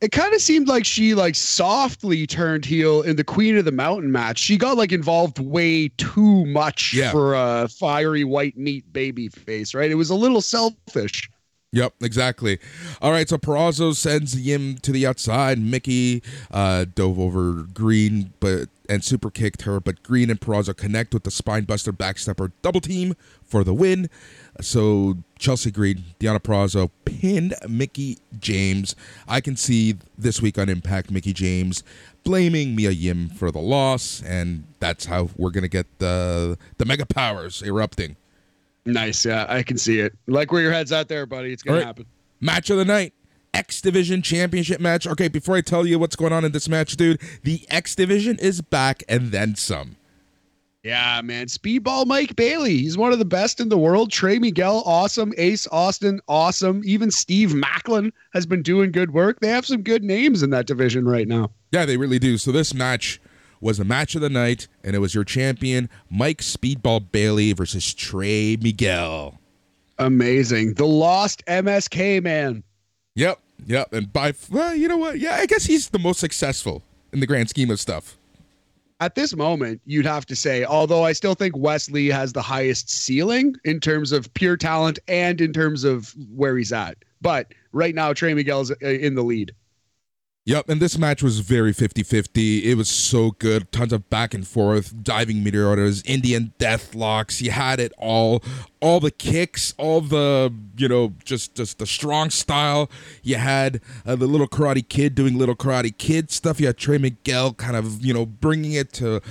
S2: It kind of seemed like she like softly turned heel in the Queen of the Mountain match. She got like involved way too much yeah. for a fiery white meat baby face, right? It was a little selfish.
S1: Yep, exactly. All right, so Purrazzo sends Yim to the outside. Mickie uh, dove over Green, but and super kicked her, but Green and Purrazzo connect with the spinebuster backstepper double team for the win. So Chelsea Green, Deonna Purrazzo pinned Mickie James. I can see this week on Impact Mickie James blaming Mia Yim for the loss, and that's how we're gonna get the the mega powers erupting.
S2: Nice. Yeah, I can see it. Like where your head's at there, buddy. It's going right. to happen.
S1: Match of the night. X Division Championship match. Okay, before I tell you what's going on in this match, dude, the X Division is back and then some.
S2: Yeah, man. Speedball Mike Bailey. He's one of the best in the world. Trey Miguel, awesome. Ace Austin, awesome. Even Steve Maclin has been doing good work. They have some good names in that division right now.
S1: Yeah, they really do. So this match was the match of the night, and it was your champion, Mike Speedball Bailey versus Trey Miguel.
S2: Amazing. The lost MSK man.
S1: Yep. Yep. And by, well, you know what? Yeah, I guess he's the most successful in the grand scheme of stuff.
S2: At this moment, you'd have to say, although I still think Wesley has the highest ceiling in terms of pure talent and in terms of where he's at. But right now, Trey Miguel's uh, in the lead.
S1: Yep, and this match was very 50-50. It was so good. Tons of back and forth, diving meteors, Indian death locks. You had it all. All the kicks, all the, you know, just just the strong style. You had uh, the little karate kid doing little karate kid stuff. You had Trey Miguel kind of, you know, bringing it to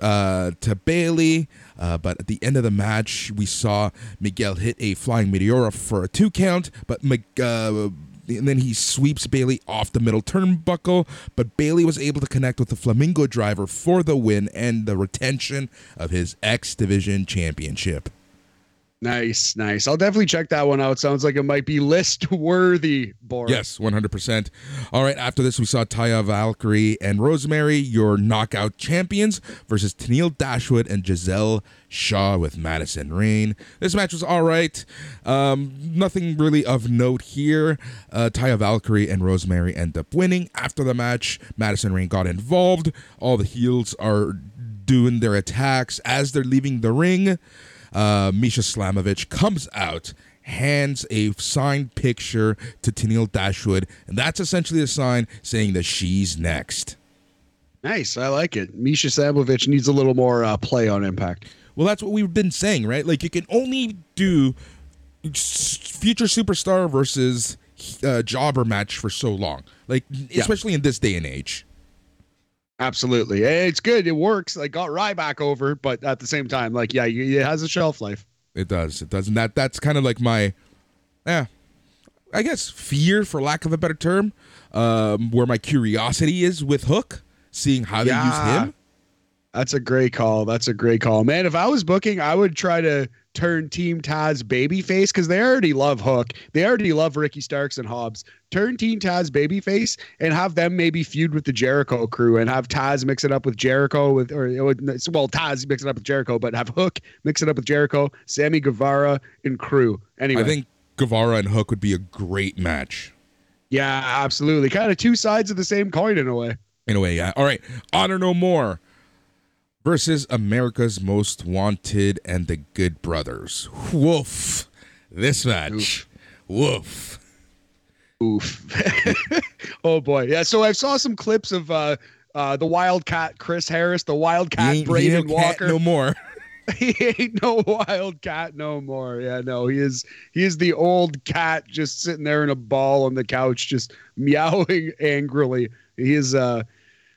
S1: uh, to Bailey. Uh, but at the end of the match, we saw Miguel hit a flying meteora for a two count, but uh, and then he sweeps Bailey off the middle turnbuckle, but Bailey was able to connect with the Flamingo driver for the win and the retention of his X Division championship.
S2: Nice, nice. I'll definitely check that one out. Sounds like it might be list worthy, Boris.
S1: Yes, 100%. All right, after this, we saw Taya Valkyrie and Rosemary, your knockout champions, versus Tennille Dashwood and Giselle Shaw with Madison Rayne. This match was all right. Um, nothing really of note here. Uh, Taya Valkyrie and Rosemary end up winning. After the match, Madison Rayne got involved. All the heels are doing their attacks as they're leaving the ring uh, Masha Slamovich comes out, hands a signed picture to Tennille Dashwood, and that's essentially a sign saying that she's next.
S2: Nice, I like it. Masha Slamovich needs a little more uh, play on Impact.
S1: Well, that's what we've been saying, right? Like you can only do future superstar versus uh, jobber match for so long, like yeah. especially in this day and age.
S2: Absolutely, it's good. It works. Like got Ryback over, but at the same time, like yeah, it has a shelf life.
S1: It does. It does, and that that's kind of like my, yeah, I guess fear, for lack of a better term, um, where my curiosity is with Hook, seeing how they use him.
S2: That's a great call. That's a great call, man. If I was booking, I would try to turn Team Taz babyface because they already love Hook. They already love Ricky Starks and Hobbs. Turn Team Taz babyface and have them maybe feud with the Jericho crew and have Taz mix it up with Jericho with or well Taz mix it up with Jericho, but have Hook mix it up with Jericho, Sammy Guevara and crew. Anyway,
S1: I think Guevara and Hook would be a great match.
S2: Yeah, absolutely. Kind of two sides of the same coin in a way.
S1: In a way, yeah. All right, honor no more versus America's Most Wanted and the Good Brothers. Woof. This match. Oof. Woof.
S2: Oof. oh boy. Yeah, so I saw some clips of uh uh the Wildcat Chris Harris, the Wildcat Braden Walker.
S1: no more.
S2: he ain't no wildcat no more. Yeah, no, he is he is the old cat just sitting there in a ball on the couch, just meowing angrily. He is uh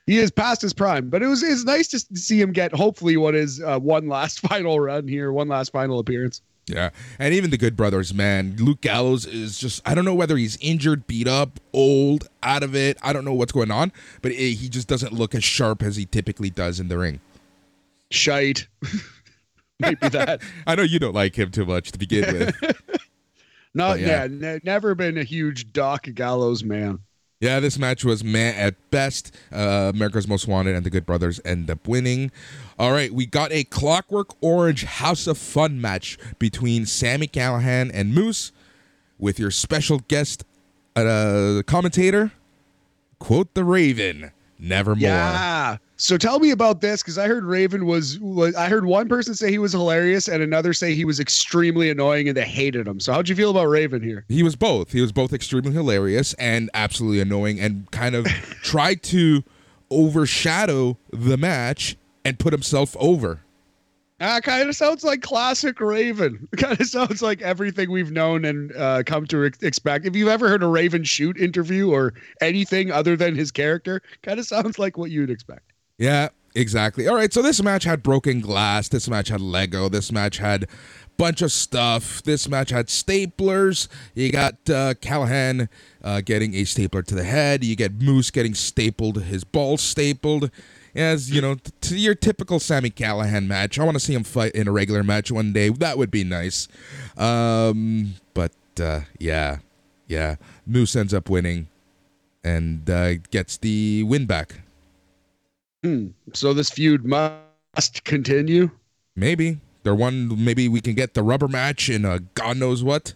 S2: he is past his prime, but it was it's nice to see him get hopefully what is uh, one last final run here, one last final appearance.
S1: Yeah, and even the Good Brothers, man. Luke Gallows is just, I don't know whether he's injured, beat up, old, out of it. I don't know what's going on, but it, he just doesn't look as sharp as he typically does in the ring.
S2: Shite. Maybe that.
S1: I know you don't like him too much to begin with.
S2: Not, yeah, yeah never been a huge Doc Gallows man.
S1: Yeah, this match was meh at best. Uh, America's Most Wanted and the Good Brothers end up winning. All right, we got a Clockwork Orange House of Fun match between Sami Callihan and Moose with your special guest uh, commentator, quote the Raven, nevermore.
S2: Yeah. So tell me about this because I heard Raven was, was, I heard one person say he was hilarious and another say he was extremely annoying and they hated him. So how'd you feel about Raven here?
S1: He was both. He was both extremely hilarious and absolutely annoying and kind of tried to overshadow the match and put himself over.
S2: Ah, kind of sounds like classic Raven. Kind of sounds like everything we've known and uh, come to expect. If you've ever heard a Raven shoot interview or anything other than his character, kind of sounds like what you'd expect.
S1: Yeah, exactly. All right, so this match had broken glass. This match had Lego. This match had bunch of stuff. This match had staplers. You got uh, Callihan uh, getting a stapler to the head. You get Moose getting stapled, his balls stapled. As you know, to your typical Sami Callihan match. I want to see him fight in a regular match one day. That would be nice. Um, but uh, yeah, yeah, Moose ends up winning and uh, gets the win back.
S2: Hmm. So this feud must continue.
S1: Maybe they're one. Maybe we can get the rubber match in a God knows what.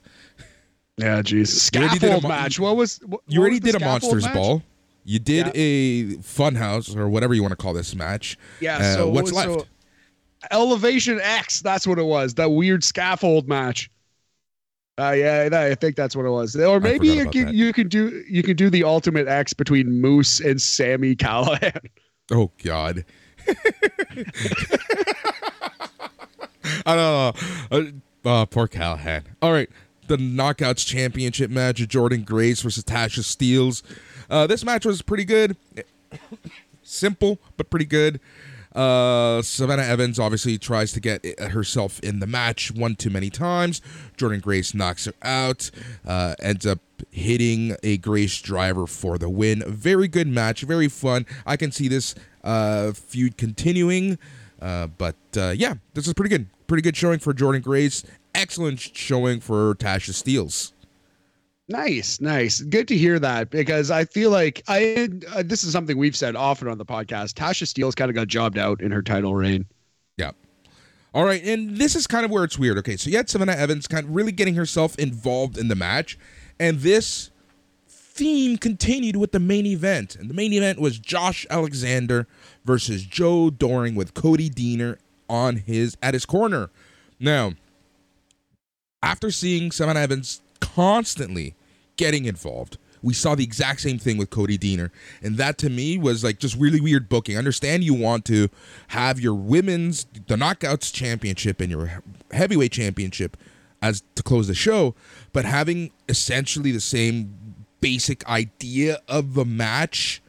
S2: Yeah, jeez. Scaffold a, match. What was? What,
S1: you already did a monsters match? ball. You did yeah. a funhouse or whatever you want to call this match.
S2: Yeah. Uh, so what's left? So Elevation X. That's what it was. That weird scaffold match. Uh, yeah, I think that's what it was. Or maybe you can, you can do you can do the ultimate X between Moose and Sami Callihan.
S1: Oh God. I don't know. Uh, uh, poor Callihan. All right. The Knockouts Championship match Jordynne Grace versus Tasha Steelz. Uh, this match was pretty good. Simple, but pretty good. Uh, Savannah Evans obviously tries to get herself in the match one too many times. Jordynne Grace knocks her out, uh, ends up hitting a Grace driver for the win. Very good match, very fun. I can see this uh, feud continuing. Uh, but uh, yeah, this is pretty good. Pretty good showing for Jordynne Grace excellent showing for Tasha Steelz.
S2: Nice, nice. Good to hear that because I feel like I uh, this is something we've said often on the podcast. Tasha Steelz kind of got jobbed out in her title reign.
S1: Yeah. All right, and this is kind of where it's weird. Okay, so you had Savannah Evans kind of really getting herself involved in the match, and this theme continued with the main event. And the main event was Josh Alexander versus Joe Doering with Cody Deaner on his at his corner. Now, after seeing Savannah Evans constantly getting involved. We saw the exact same thing with Cody Deaner. And that to me was like just really weird booking. I understand you want to have your women's, the Knockouts Championship and your heavyweight championship as to close the show, but having essentially the same basic idea of the match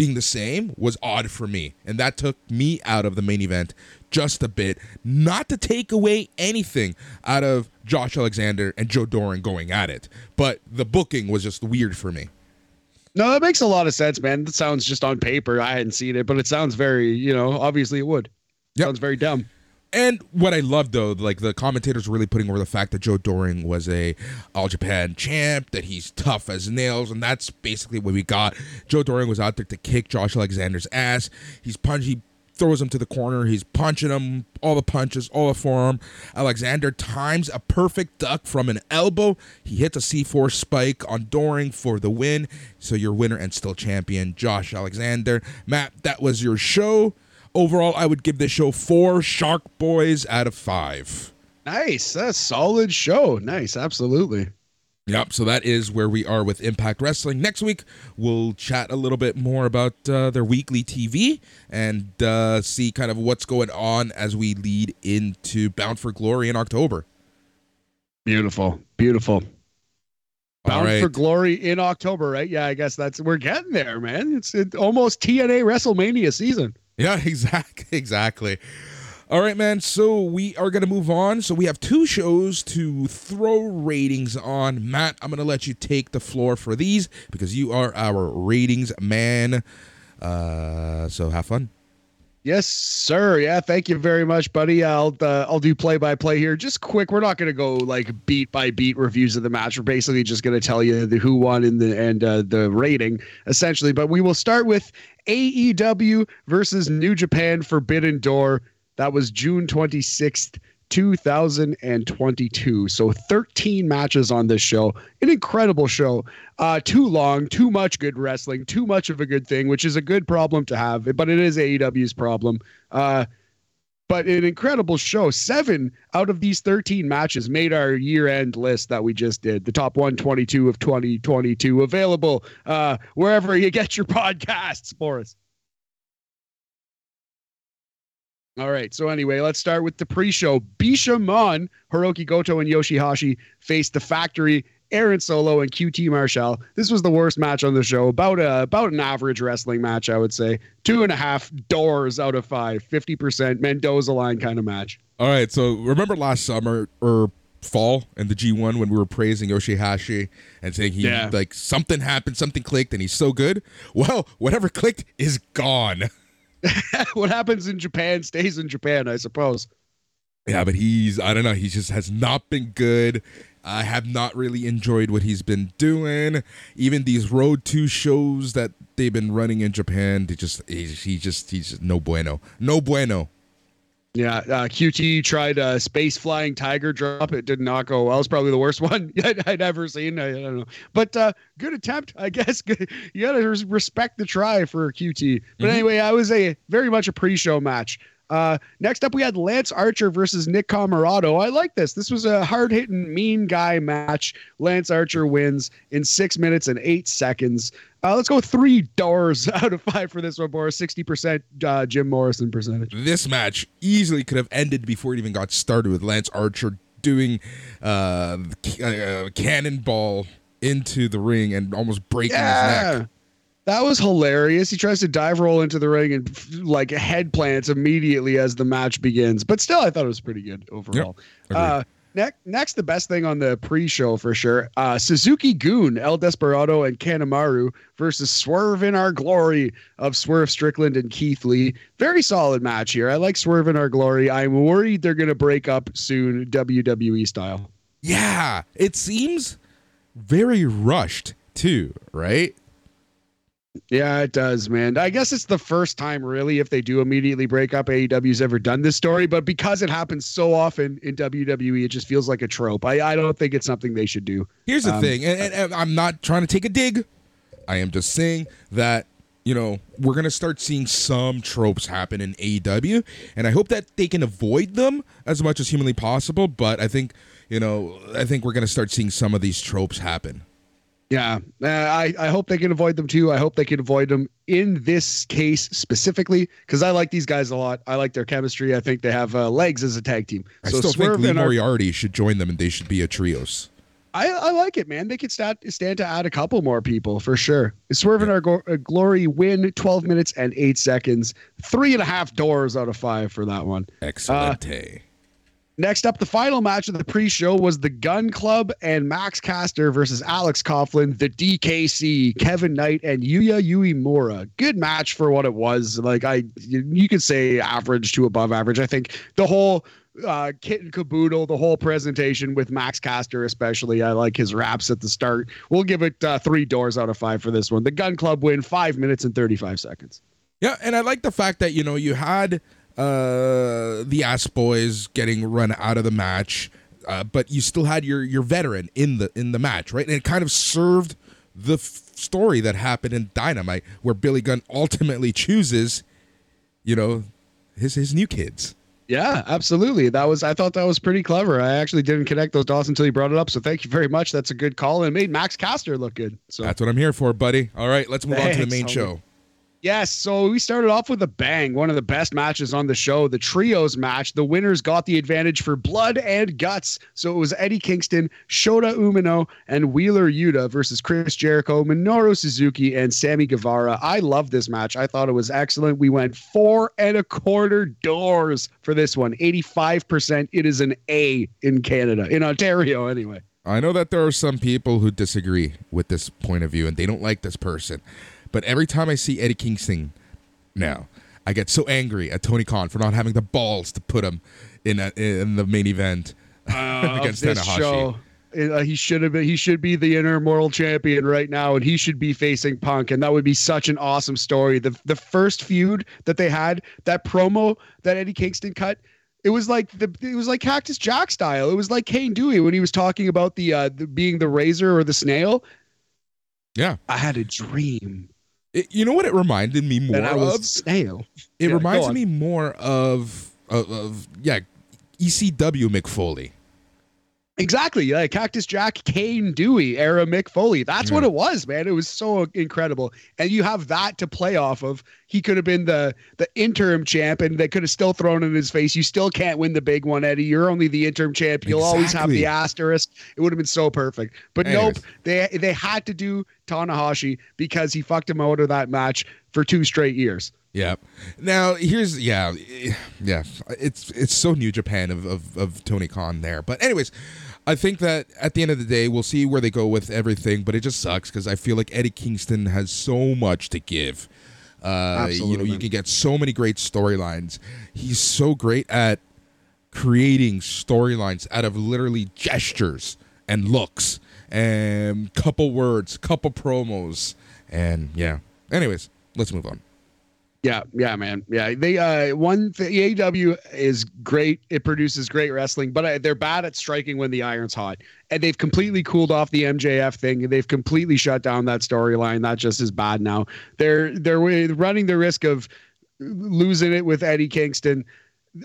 S1: being the same was odd for me. And that took me out of the main event just a bit. Not to take away anything out of Josh Alexander and Joe Doering going at it, but the booking was just weird for me.
S2: No, that makes a lot of sense, man. That sounds just on paper. I hadn't seen it, but it sounds very, you know, obviously it would. Yep. Sounds very dumb.
S1: And what I love though, like the commentators really putting over the fact that Joe Doering was a All Japan champ, that he's tough as nails, and that's basically what we got. Joe Doering was out there to kick Josh Alexander's ass. He's punchy throws him to the corner. He's punching him, all the punches, all the forearm. Alexander times a perfect duck from an elbow. He hits a C4 spike on Doering for the win. So your winner and still champion, Josh Alexander. Matt, that was your show. Overall, I would give this show four Shark Boys out of five.
S2: Nice. That's solid show. Nice. Absolutely.
S1: Yep. So that is where we are with Impact Wrestling. Next week, we'll chat a little bit more about uh, their weekly TV and uh, see kind of what's going on as we lead into Bound for Glory in October.
S2: Beautiful. Beautiful. Bound right. for Glory in October, right? Yeah, I guess that's we're getting there, man. It's it, almost TNA WrestleMania season.
S1: Yeah, exactly. Exactly. All right, man. So we are going to move on. So we have two shows to throw ratings on. Matt, I'm going to let you take the floor for these because you are our ratings man. Uh, so have fun.
S2: Yes, sir. Yeah, thank you very much, buddy. I'll uh, I'll do play by play here. Just quick. We're not going to go like beat by beat reviews of the match. We're basically just going to tell you the who won in the and uh, the rating essentially. But we will start with AEW versus New Japan Forbidden Door. That was June 26th, 2022. So 13 matches on this show. An incredible show. Uh, too long, too much good wrestling, too much of a good thing, which is a good problem to have, but it is AEW's problem. Uh, but an incredible show. Seven out of these 13 matches made our year end list that we just did. The top 122 of 2022 available uh, wherever you get your podcasts, Boris. All right. So anyway, let's start with the pre-show. Bishamon, Hirooki Goto, and Yoshihashi faced the Factory, Aaron Solo, and QT Marshall. This was the worst match on the show. About a about an average wrestling match, I would say. Two and a half doors out of five. Fifty percent Mendoza line kind of match.
S1: All right. So remember last summer or fall in the G1 when we were praising Yoshihashi and saying he yeah. like something happened, something clicked, and he's so good. Well, whatever clicked is gone.
S2: what happens in Japan stays in Japan, I suppose.
S1: Yeah, but he's I don't know, he just has not been good. I have not really enjoyed what he's been doing. Even these road Two shows that they've been running in Japan, they just he, he just he's just no bueno. No bueno.
S2: Yeah, uh, QT tried a space flying tiger drop. It did not go well. It's probably the worst one I'd, I'd ever seen. I, I, don't know, but uh, good attempt, I guess. you got to respect the try for QT. But mm-hmm. anyway, I was a very much a pre-show match. Uh, next up, we had Lance Archer versus Nick Comoroto. I like this. This was a hard hitting, mean guy match. Lance Archer wins in six minutes and eight seconds. Uh, let's go three doors out of five for this one, Boris. 60% uh, Jim Morrison percentage.
S1: This match easily could have ended before it even got started with Lance Archer doing uh, uh cannonball into the ring and almost breaking yeah. his neck.
S2: That was hilarious. He tries to dive roll into the ring and like head plants immediately as the match begins. But still, I thought it was pretty good overall. Yep. Uh, Next, next, the best thing on the pre-show for sure. Uh, Suzuki-gun, El Desperado, and Kanemaru versus Swerve in Our Glory of Swerve Strickland and Keith Lee. Very solid match here. I like Swerve in Our Glory. I'm worried they're going to break up soon, WWE style.
S1: Yeah, it seems very rushed too, right?
S2: Yeah, it does, man. I guess it's the first time, really, if they do immediately break up, AEW's ever done this story. But because it happens so often in WWE, it just feels like a trope. I, I don't think it's something they should do.
S1: Here's the um, thing, and, and, and I'm not trying to take a dig. I am just saying that you know we're gonna start seeing some tropes happen in AEW, and I hope that they can avoid them as much as humanly possible. But I think you know I think we're gonna start seeing some of these tropes happen.
S2: Yeah, uh, I, I hope they can avoid them too. I hope they can avoid them in this case specifically because I like these guys a lot. I like their chemistry. I think they have uh, legs as a tag team.
S1: I so still Swerve think Lee Moriarty our, should join them and they should be a trios.
S2: I, I like it, man. They could stand, stand to add a couple more people for sure. Swerve yeah. our go- uh, glory win 12 minutes and eight seconds. Three and a half doors out of five for that one.
S1: Excellent.
S2: Next up, the final match of the pre-show was the Gun Club and Max Caster versus Alex Coughlin, the DKC, Kevin Knight, and Yuya Uemura. Good match for what it was. Like I, you could say average to above average. I think the whole uh, kit and caboodle, the whole presentation with Max Caster, especially. I like his raps at the start. We'll give it uh, three doors out of five for this one. The Gun Club win five minutes and 35 seconds.
S1: Yeah, and I like the fact that, you know, you had uh, the ass boys getting run out of the match, uh, but you still had your your veteran in the in the match, right? And it kind of served the f- story that happened in Dynamite, where Billy Gunn ultimately chooses, you know, his his new kids.
S2: Yeah, absolutely. That was I thought that was pretty clever. I actually didn't connect those dots until you brought it up. So thank you very much. That's a good call and made Max Caster look good. So
S1: that's what I'm here for, buddy. All right, let's move Thanks, on to the main homie. show.
S2: Yes, so we started off with a bang, one of the best matches on the show, the trios match. The winners got the advantage for blood and guts. So it was Eddie Kingston, Shota Umino, and Wheeler Yuta versus Chris Jericho, Minoru Suzuki, and Sammy Guevara. I love this match. I thought it was excellent. We went four and a quarter doors for this one. 85%. It is an A in Canada, in Ontario, anyway.
S1: I know that there are some people who disagree with this point of view and they don't like this person. But every time I see Eddie Kingston now, I get so angry at Tony Khan for not having the balls to put him in a, in the main event uh, against Tanahashi. Show.
S2: Uh, he should have been. He should be the interim world champion right now, and he should be facing Punk, and that would be such an awesome story. The the first feud that they had, that promo that Eddie Kingston cut, it was like the it was like Cactus Jack style. It was like Cane Dewey when he was talking about the uh the, being the razor or the snail.
S1: Yeah,
S2: I had a dream
S1: it, you know what it reminded me more of?
S2: Snail.
S1: It yeah, reminds me more of, of, of yeah, ECW Mick Foley.
S2: Exactly. Yeah, Cactus Jack, Cane Dewey, era Mick Foley. That's yeah. what it was, man. It was so incredible. And you have that to play off of. He could have been the the interim champ and they could have still thrown in his face. You still can't win the big one, Eddie. You're only the interim champ. You'll exactly. always have the asterisk. It would have been so perfect. But Anyways. nope, they they had to do Tanahashi because he fucked him out of that match for two straight years.
S1: Yeah. Now here's yeah, yeah. It's it's so New Japan of, of, of Tony Khan there. But anyways, I think that at the end of the day, we'll see where they go with everything. But it just sucks because I feel like Eddie Kingston has so much to give. Uh, you know, you can get so many great storylines. He's so great at creating storylines out of literally gestures and looks and couple words, couple promos, and yeah. Anyways, let's move on.
S2: Yeah, yeah, man. Yeah, they uh one the AEW is great. It produces great wrestling, but uh, they're bad at striking when the iron's hot. And they've completely cooled off the MJF thing. They've completely shut down that storyline. That just is bad now. They're they're running the risk of losing it with Eddie Kingston.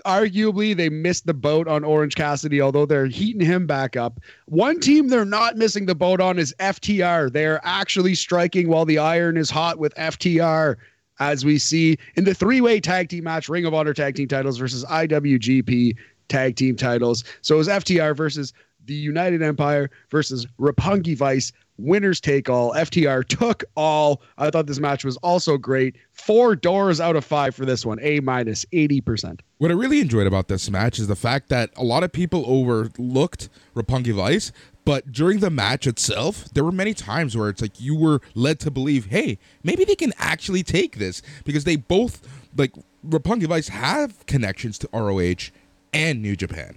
S2: Arguably, they missed the boat on Orange Cassidy, although they're heating him back up. One team they're not missing the boat on is FTR. They are actually striking while the iron is hot with FTR as we see in the three way tag team match Ring of Honor tag team titles versus IWGP tag team titles. So it was FTR versus the United Empire versus Roppongi Vice winners take all. FTR took all. I thought this match was also great. Four doors out of five for this one, A minus, 80%.
S1: What I really enjoyed about this match is the fact that a lot of people overlooked Roppongi Vice, but during the match itself, there were many times where it's like you were led to believe, hey, maybe they can actually take this because they both, like, Roppongi Vice have connections to ROH and New Japan.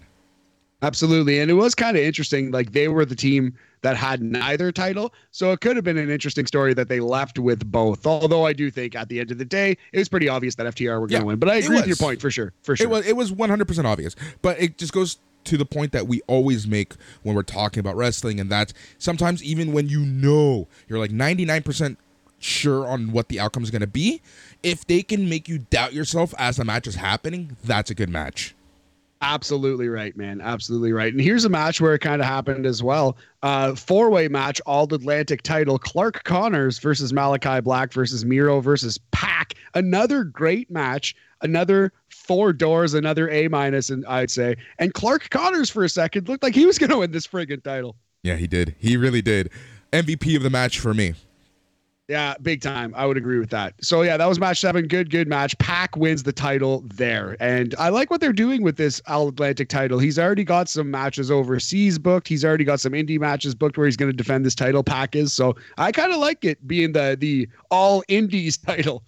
S2: Absolutely. And it was kind of interesting. Like they were the team that had neither title. So it could have been an interesting story that they left with both. Although I do think at the end of the day, it was pretty obvious that FTR were going to yeah, win. But I agree with your point for sure. For sure.
S1: It was, it was 100% obvious. But it just goes to the point that we always make when we're talking about wrestling. And that sometimes even when you know you're like 99% sure on what the outcome is going to be, if they can make you doubt yourself as the match is happening, that's a good match.
S2: Absolutely right, man. Absolutely right. And here's a match where it kind of happened as well. Uh, Four way match, All Atlantic title Clark Connors versus Malakai Black versus Miro versus Pac. Another great match. Another four doors, another A minus, and I'd say. And Clark Connors for a second looked like he was going to win this friggin' title.
S1: Yeah, he did. He really did. MVP of the match for me.
S2: Yeah, big time. I would agree with that. So yeah, that was match seven. Good, good match. Pac wins the title there, and I like what they're doing with this All Atlantic title. He's already got some matches overseas booked. He's already got some indie matches booked where he's going to defend this title. Pac is so I kind of like it being the the All Indies title.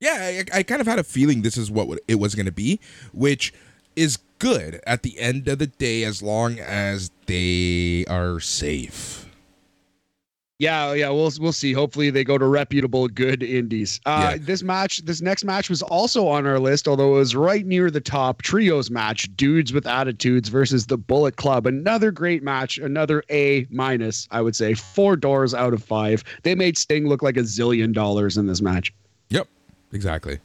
S1: Yeah, I, I kind of had a feeling this is what it was going to be, which is good at the end of the day as long as they are safe.
S2: Yeah, yeah, we'll we'll see. Hopefully, they go to reputable, good indies. Uh, yeah. This match, this next match was also on our list, although it was right near the top. Trios match: Dudes with Attitudes versus the Bullet Club. Another great match. Another A minus, I would say. Four doors out of five. They made Sting look like a zillion dollars in this match.
S1: Yep, exactly.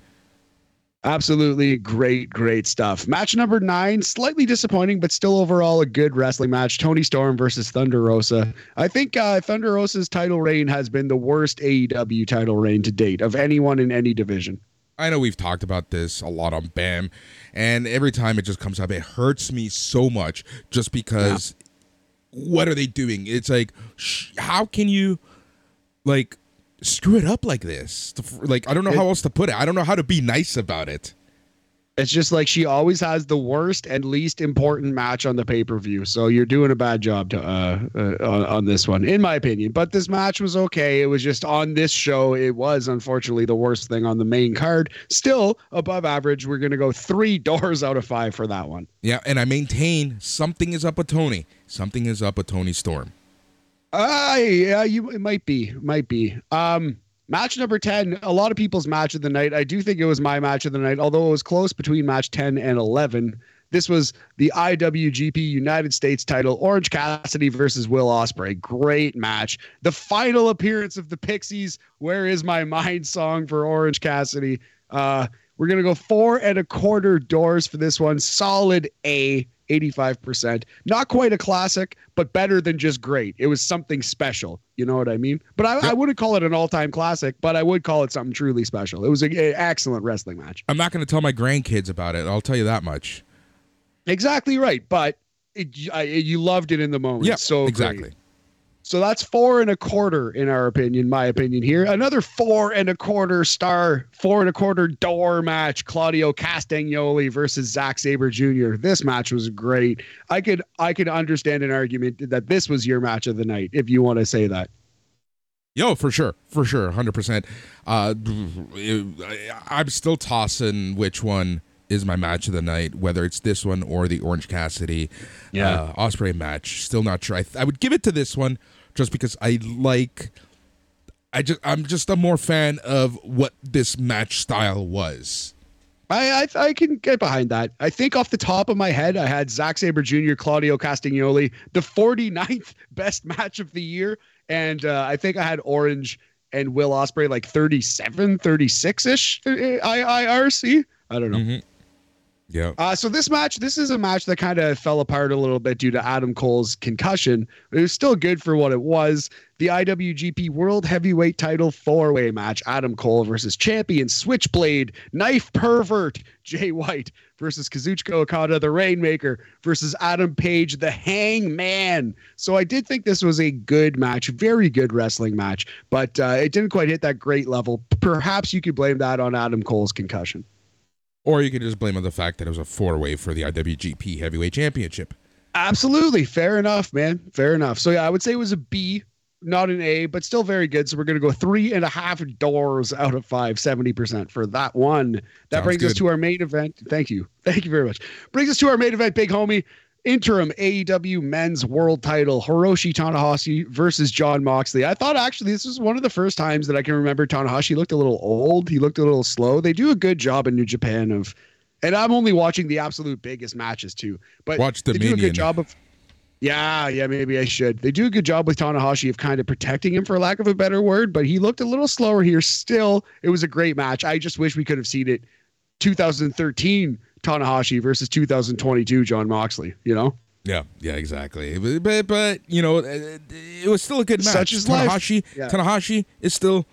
S2: Absolutely great, great stuff. Match number nine, slightly disappointing, but still overall a good wrestling match. Toni Storm versus Thunder Rosa. I think uh, Thunder Rosa's title reign has been the worst AEW title reign to date of anyone in any division.
S1: I know we've talked about this a lot on BAM, and every time it just comes up, it hurts me so much just because yeah. what are they doing? It's like, sh- how can you, like, screw it up like this. Like I don't know how else to put it. I don't know how to be nice about it.
S2: It's just like she always has the worst and least important match on the pay per view. So you're doing a bad job to, uh, uh, on, on this one, in my opinion. But this match was okay. It was just on this show. It was unfortunately the worst thing on the main card. Still above average. We're gonna go three doors out of five for that one.
S1: Yeah, and I maintain something is up with Tony. Something is up with Toni Storm.
S2: Uh, yeah, you it might be, might be. Um, match number ten. A lot of people's match of the night. I do think it was my match of the night, although it was close between match ten and eleven. This was the IWGP United States title, Orange Cassidy versus Will Ospreay. Great match. The final appearance of the Pixies. Where is my mind song for Orange Cassidy? Uh, we're gonna go four and a quarter doors for this one. Solid A. 85%. Not quite a classic, but better than just great. It was something special. You know what I mean? But I, yep. I wouldn't call it an all time classic, but I would call it something truly special. It was an excellent wrestling match.
S1: I'm not going to tell my grandkids about it. I'll tell you that much.
S2: Exactly right. But it, I, you loved it in the moment.
S1: Yeah,
S2: so
S1: exactly. Great.
S2: So that's four and a quarter, in our opinion, my opinion here. Another four and a quarter star, four and a quarter door match. Claudio Castagnoli versus Zack Sabre Jr. This match was great. I could I could understand an argument that this was your match of the night, if you want to say that.
S1: Yo, for sure, for sure, hundred percent. Uh, I'm still tossing which one is my match of the night, whether it's this one or the Orange Cassidy, yeah, uh, Ospreay match. Still not sure. I, th- I would give it to this one just because I like I just I'm just a more fan of what this match style was.
S2: I, I, I can get behind that. I think off the top of my head, I had Zack Sabre Jr., Claudio Castagnoli, the 49th best match of the year, and uh, I think I had Orange and Will Ospreay like 37, 36 ish. I, IRC. I don't know. Mm-hmm.
S1: Yeah.
S2: Uh, so this match, this is a match that kind of fell apart a little bit due to Adam Cole's concussion. It was still good for what it was. The IWGP World Heavyweight Title four-way match: Adam Cole versus champion Switchblade Knife Pervert Jay White versus Kazuchika Okada, the Rainmaker versus Adam Page, the Hangman. So I did think this was a good match, very good wrestling match, but uh, it didn't quite hit that great level. Perhaps you could blame that on Adam Cole's concussion.
S1: Or you can just blame on the fact that it was a four way for the IWGP Heavyweight Championship.
S2: Absolutely. Fair enough, man. Fair enough. So, yeah, I would say it was a B, not an A, but still very good. So, we're going to go three and a half doors out of five, 70% for that one. That
S1: Sounds
S2: brings us to our main event. Thank you. Thank you very much. Brings us to our main event, big homie. Interim AEW men's world title, Hiroshi Tanahashi versus Jon Moxley. I thought actually this was one of the first times that I can remember Tanahashi looked a little old. He looked a little slow. They do a good job in New Japan of, and I'm only watching the absolute biggest matches too. But
S1: Watch
S2: they do a good job of yeah, yeah, maybe I should. They do a good job with Tanahashi of kind of protecting him, for lack of a better word, but he looked a little slower here. Still, it was a great match. I just wish we could have seen it 2013 Tanahashi versus 2022 Jon Moxley, you know?
S1: Yeah, yeah, exactly. But but, but you know, it, it was still a good match.
S2: Such is.
S1: Tanahashi,
S2: Yeah.
S1: Tanahashi is still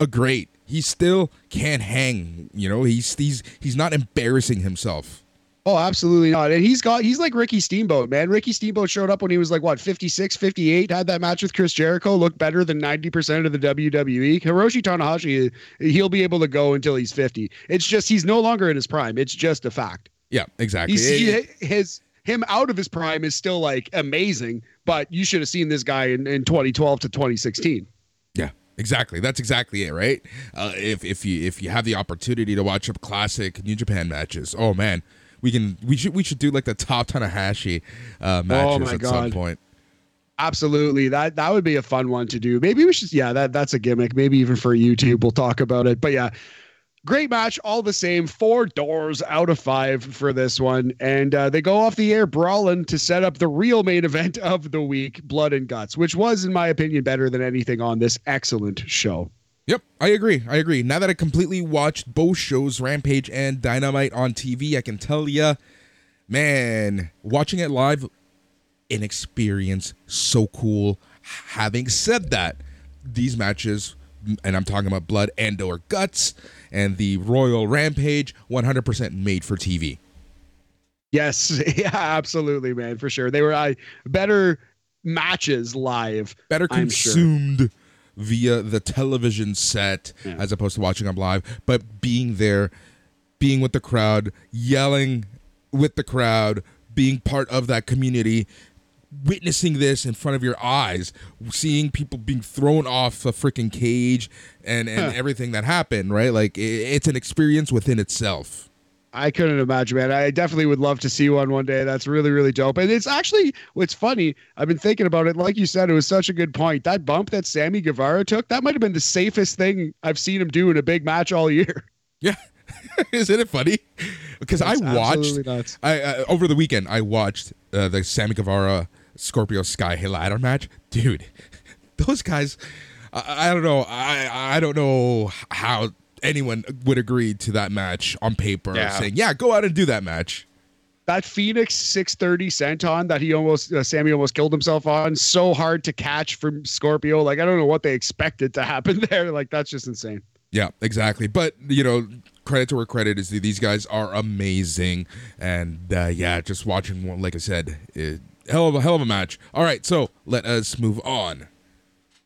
S1: a great. He still can't hang. You know, he's he's he's not embarrassing himself.
S2: Oh, absolutely not. And he's got he's like Ricky Steamboat, man. Ricky Steamboat showed up when he was like what 56, 58, had that match with Chris Jericho, looked better than 90% of the WWE. Hiroshi Tanahashi, he'll be able to go until he's 50. It's just he's no longer in his prime. It's just a fact.
S1: Yeah, exactly.
S2: He's he, his him out of his prime is still like amazing, but you should have seen this guy in, in 2012 to 2016.
S1: Yeah, exactly. That's exactly it, right? Uh, if if you if you have the opportunity to watch up classic New Japan matches, oh man, we can we should we should do like the top Tanahashi uh, matches
S2: Oh
S1: at some point.
S2: Absolutely. That that would be a fun one to do. Maybe we should yeah, that that's a gimmick. Maybe even for YouTube we'll talk about it. But yeah, great match all the same. Four doors out of 5 for this one and uh, they go off the air brawling to set up the real main event of the week, Blood and Guts, which was in my opinion better than anything on this excellent show.
S1: Yep, I agree. I agree. Now that I completely watched both shows, Rampage and Dynamite on TV, I can tell you, man, watching it live, an experience so cool. Having said that, these matches, and I'm talking about Blood and or Guts and the Royal Rampage, 100% made for TV.
S2: Yes, yeah, absolutely, man, for sure. They were uh, better matches live.
S1: Better
S2: I'm sure.
S1: Via the television set
S2: Yeah.
S1: as opposed to watching them live, but being there, being with the crowd, yelling with the crowd, being part of that community, witnessing this in front of your eyes, seeing people being thrown off a freaking cage and, and everything that happened, right? Like it's an experience within itself.
S2: I couldn't imagine, man. I definitely would love to see one one day. That's really, really dope. And it's actually what's funny. I've been thinking about it. Like you said, it was such a good point. That bump that Sammy Guevara took, that might have been the safest thing I've seen him do in a big match all year.
S1: Yeah. Isn't it funny? Because I watched. I uh, over the weekend I watched uh, the Sammy Guevara Scorpio Sky Hill ladder match. Dude, those guys I, I don't know. I I don't know how anyone would agree to that match on paper
S2: Yeah.
S1: saying, "Yeah, go out and do that match."
S2: That Phoenix 630 senton that he almost, uh, Sammy almost killed himself on, so hard to catch from Scorpio. Like, I don't know what they expected to happen there. Like, that's just insane.
S1: Yeah, exactly. But you know, credit to where credit is due. These guys are amazing, and uh, yeah, just watching one, like I said, it, hell of a hell of a match. All right, so let us move on.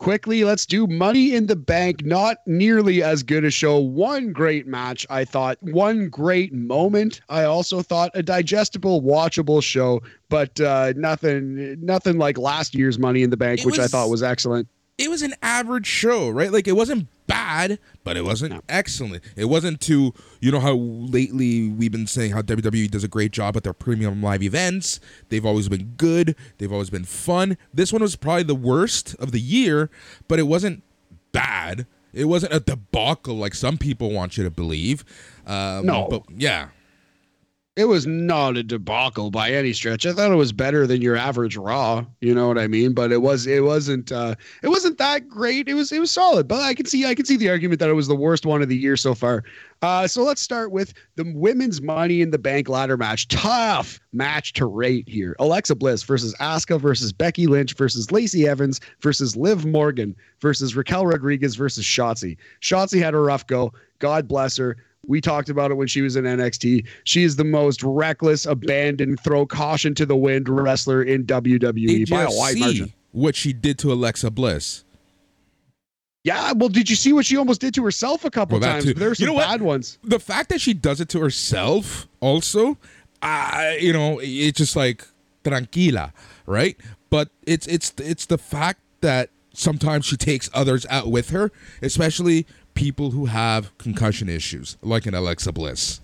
S2: Quickly. Let's do money in the bank. Not nearly as good a show. One great match i thought. One great moment. I also thought a digestible watchable show but uh nothing nothing like last year's money in the bank
S1: It
S2: which i thought was excellent
S1: it was an average show, right? Like it wasn't bad, but it wasn't
S2: No.
S1: excellent. It wasn't too, you know how lately we've been saying how WWE does a great job at their premium live events. They've always been good. They've always been fun. This one was probably the worst of the year, but it wasn't bad. It wasn't a debacle like some people want you to believe. Um,
S2: No.
S1: but yeah,
S2: it was not a debacle by any stretch. I thought it was better than your average Raw. You know what I mean? But it was it wasn't uh, it wasn't that great. It was it was solid. But I can see I can see the argument that it was the worst one of the year so far. Uh, so let's start with the women's Money in the Bank ladder match. Tough match to rate here. Alexa Bliss versus Asuka versus Becky Lynch versus Lacey Evans versus Liv Morgan versus Raquel Rodriguez versus Shotzi. Shotzi had a rough go. God bless her. We talked about it when she was in NXT. She is the most reckless, abandoned, throw caution to the wind wrestler in WWE by a wide margin.
S1: What she did to Alexa Bliss.
S2: Yeah, well, did you see what she almost did to herself a couple
S1: Well,
S2: times?
S1: too.
S2: There's
S1: You
S2: some
S1: know what?
S2: bad ones.
S1: The fact that she does it to herself, also, I you know, it's just like tranquila, right? But it's it's it's the fact that sometimes she takes others out with her, especially people who have concussion issues, like an Alexa Bliss.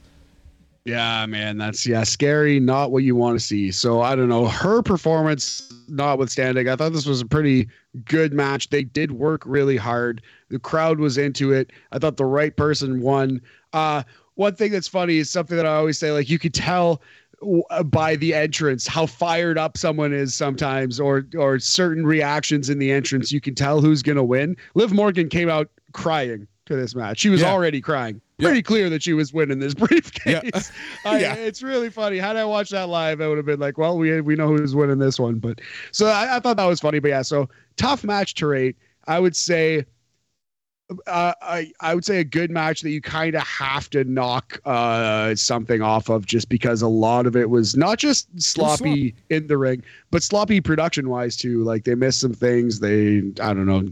S2: Yeah, man, that's yeah, scary. Not what you want to see. So I don't know. Her performance, notwithstanding, I thought this was a pretty good match. They did work really hard. The crowd was into it. I thought the right person won. Uh, one thing that's funny is something that I always say, like you could tell by the entrance how fired up someone is sometimes, or or certain reactions in the entrance. You can tell who's gonna win. Liv Morgan came out crying to this match. She was
S1: Yeah.
S2: already crying.
S1: Yeah.
S2: Pretty clear that she was winning this briefcase.
S1: Yeah.
S2: I,
S1: Yeah.
S2: It's really funny. Had I watched that live, I would have been like, well, we we know who's winning this one. But so I, I thought that was funny. But yeah, so tough match to rate. I would say uh, I I would say a good match that you kind of have to knock uh, something off of just because a lot of it was not just sloppy in the ring, but sloppy production wise too. Like they missed some things. They I don't know.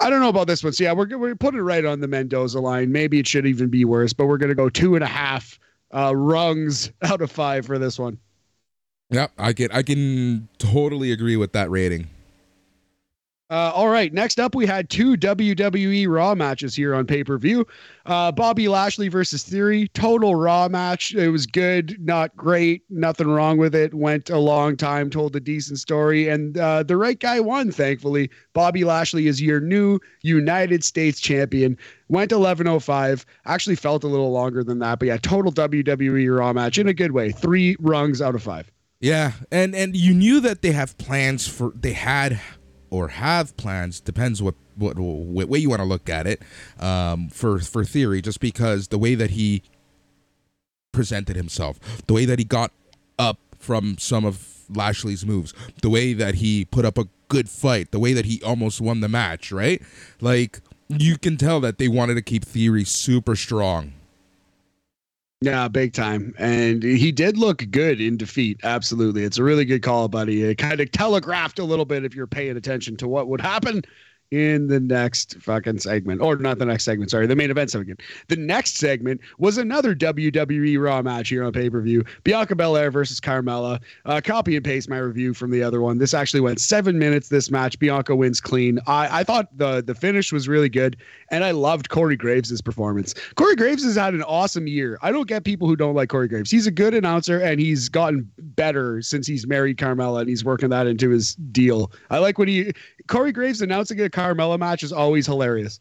S2: I don't know about this one. So yeah, we're we're putting it right on the Mendoza line. Maybe it should even be worse, but we're gonna go two and a half uh, rungs out of five for this one.
S1: Yep, I can I can totally agree with that rating.
S2: Uh, all right. Next up, we had two WWE Raw matches here on pay per view. Uh, Bobby Lashley versus Theory, total Raw match. It was good, not great, nothing wrong with it. Went a long time, told a decent story, and uh, the right guy won, thankfully. Bobby Lashley is your new United States champion. Went 11.05. Actually felt a little longer than that, but yeah, total WWE Raw match in a good way. Three rungs out of five.
S1: Yeah, and and you knew that they have plans for they had or have plans depends what what, what way you want to look at it um, for for theory just because the way that he presented himself the way that he got up from some of Lashley's moves the way that he put up a good fight the way that he almost won the match right? Like you can tell that they wanted to keep theory super strong
S2: Yeah, big time. And he did look good in defeat. Absolutely. It's a really good call, buddy. It kind of telegraphed a little bit if you're paying attention to what would happen in the next fucking segment. Or not the next segment, sorry, the main event segment. The next segment was another WWE Raw match here on pay per view Bianca Belair versus Carmella. Uh, copy and paste my review from the other one. This actually went seven minutes. This match, Bianca wins clean. I, I thought the, the finish was really good, and I loved Corey Graves' performance. Corey Graves has had an awesome year. I don't get people who don't like Corey Graves. He's a good announcer, and he's gotten better since he's married Carmella, and he's working that into his deal. I like when he Corey Graves announcing a Carmella match is always hilarious.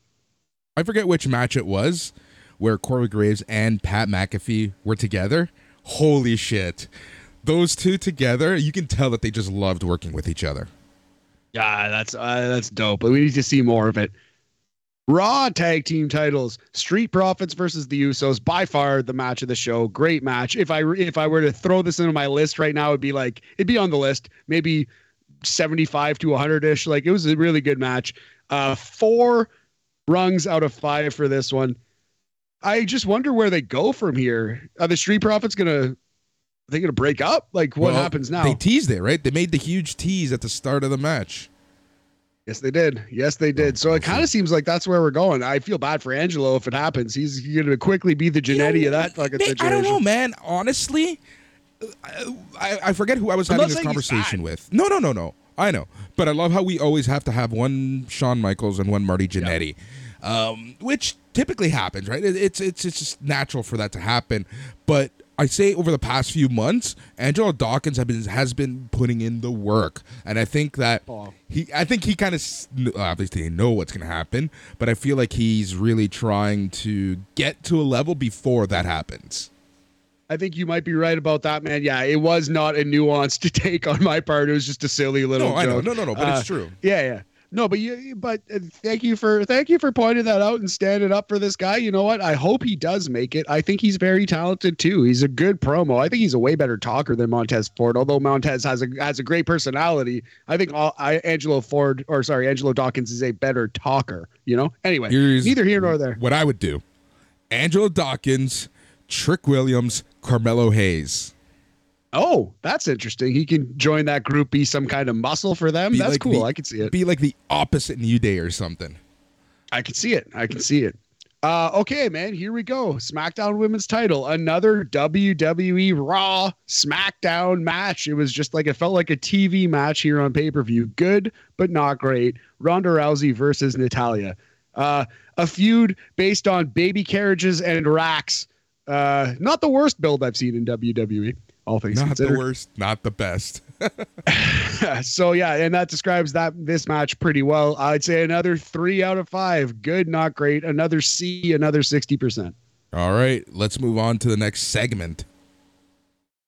S1: I forget which match it was where Corey Graves and Pat McAfee were together. Holy shit. Those two together, you can tell that they just loved working with each other.
S2: Yeah, that's uh, that's dope. But we need to see more of it. Raw tag team titles: Street Profits versus the Usos. By far the match of the show. Great match. If I if I were to throw this into my list right now, it'd be like it'd be on the list. Maybe seventy five to hundred ish. Like it was a really good match. Uh, four rungs out of five for this one. I just wonder where they go from here. Are the Street Profits gonna? Are they gonna break up? Like what
S1: Well,
S2: happens now?
S1: They teased it, right? They made the huge tease at the start of the match.
S2: Yes, they did. Yes, they did. So it kind of seems like that's where we're going. I feel bad for Angelo if it happens. He's going to quickly be the
S1: You know,
S2: Jannetty of that fucking
S1: they-
S2: situation.
S1: I don't know, man. Honestly, I, I, forget who I was
S2: I'm
S1: having this conversation with. No, no, no, no. I know. But I love how we always have to have one Shawn Michaels and one Marty Jannetty, um, which typically happens, right? It, it's, it's, it's just natural for that to happen. But I say over the past few months, Angelo Dawkins have been, has been putting in the work. And I think that
S2: Oh.
S1: he, I think he kind of obviously know what's going to happen, but I feel like he's really trying to get to a level before that happens.
S2: I think you might be right about that, man. Yeah, it was not a nuanced take on my part. It was just a silly little.
S1: No, I know.
S2: joke.
S1: No, no, no. But
S2: Uh,
S1: it's true.
S2: Yeah, yeah. No, but you, but uh, thank you for thank you for pointing that out and standing up for this guy. You know what? I hope he does make it. I think he's very talented too. He's a good promo. I think he's a way better talker than Montez Ford. Although Montez has a has a great personality, I think all, I, Angelo Ford or sorry, Angelo Dawkins is a better talker. You know. Anyway,
S1: Here's
S2: neither here nor there.
S1: What I would do: Angelo Dawkins, Trick Williams, Carmelo Hayes.
S2: Oh, that's interesting. He can join that group, be some kind of muscle for them.
S1: Be
S2: that's
S1: like
S2: cool.
S1: the-
S2: I can see it.
S1: Be like the opposite New Day or something.
S2: I can see it. I can see it. Uh, okay, man, here we go. SmackDown Women's Title, another WWE Raw SmackDown match. It was just like it felt like a TV match here on pay per view. Good, but not great. Ronda Rousey versus Natalya. Uh, a feud based on baby carriages and racks. Uh, not the worst build I've seen in WWE. All things
S1: Not
S2: considered.
S1: the worst, not the best.
S2: so yeah, and that describes that this match pretty well. I'd say another three out of five. Good, not great. Another C, another sixty percent.
S1: All right, let's move on to the next segment.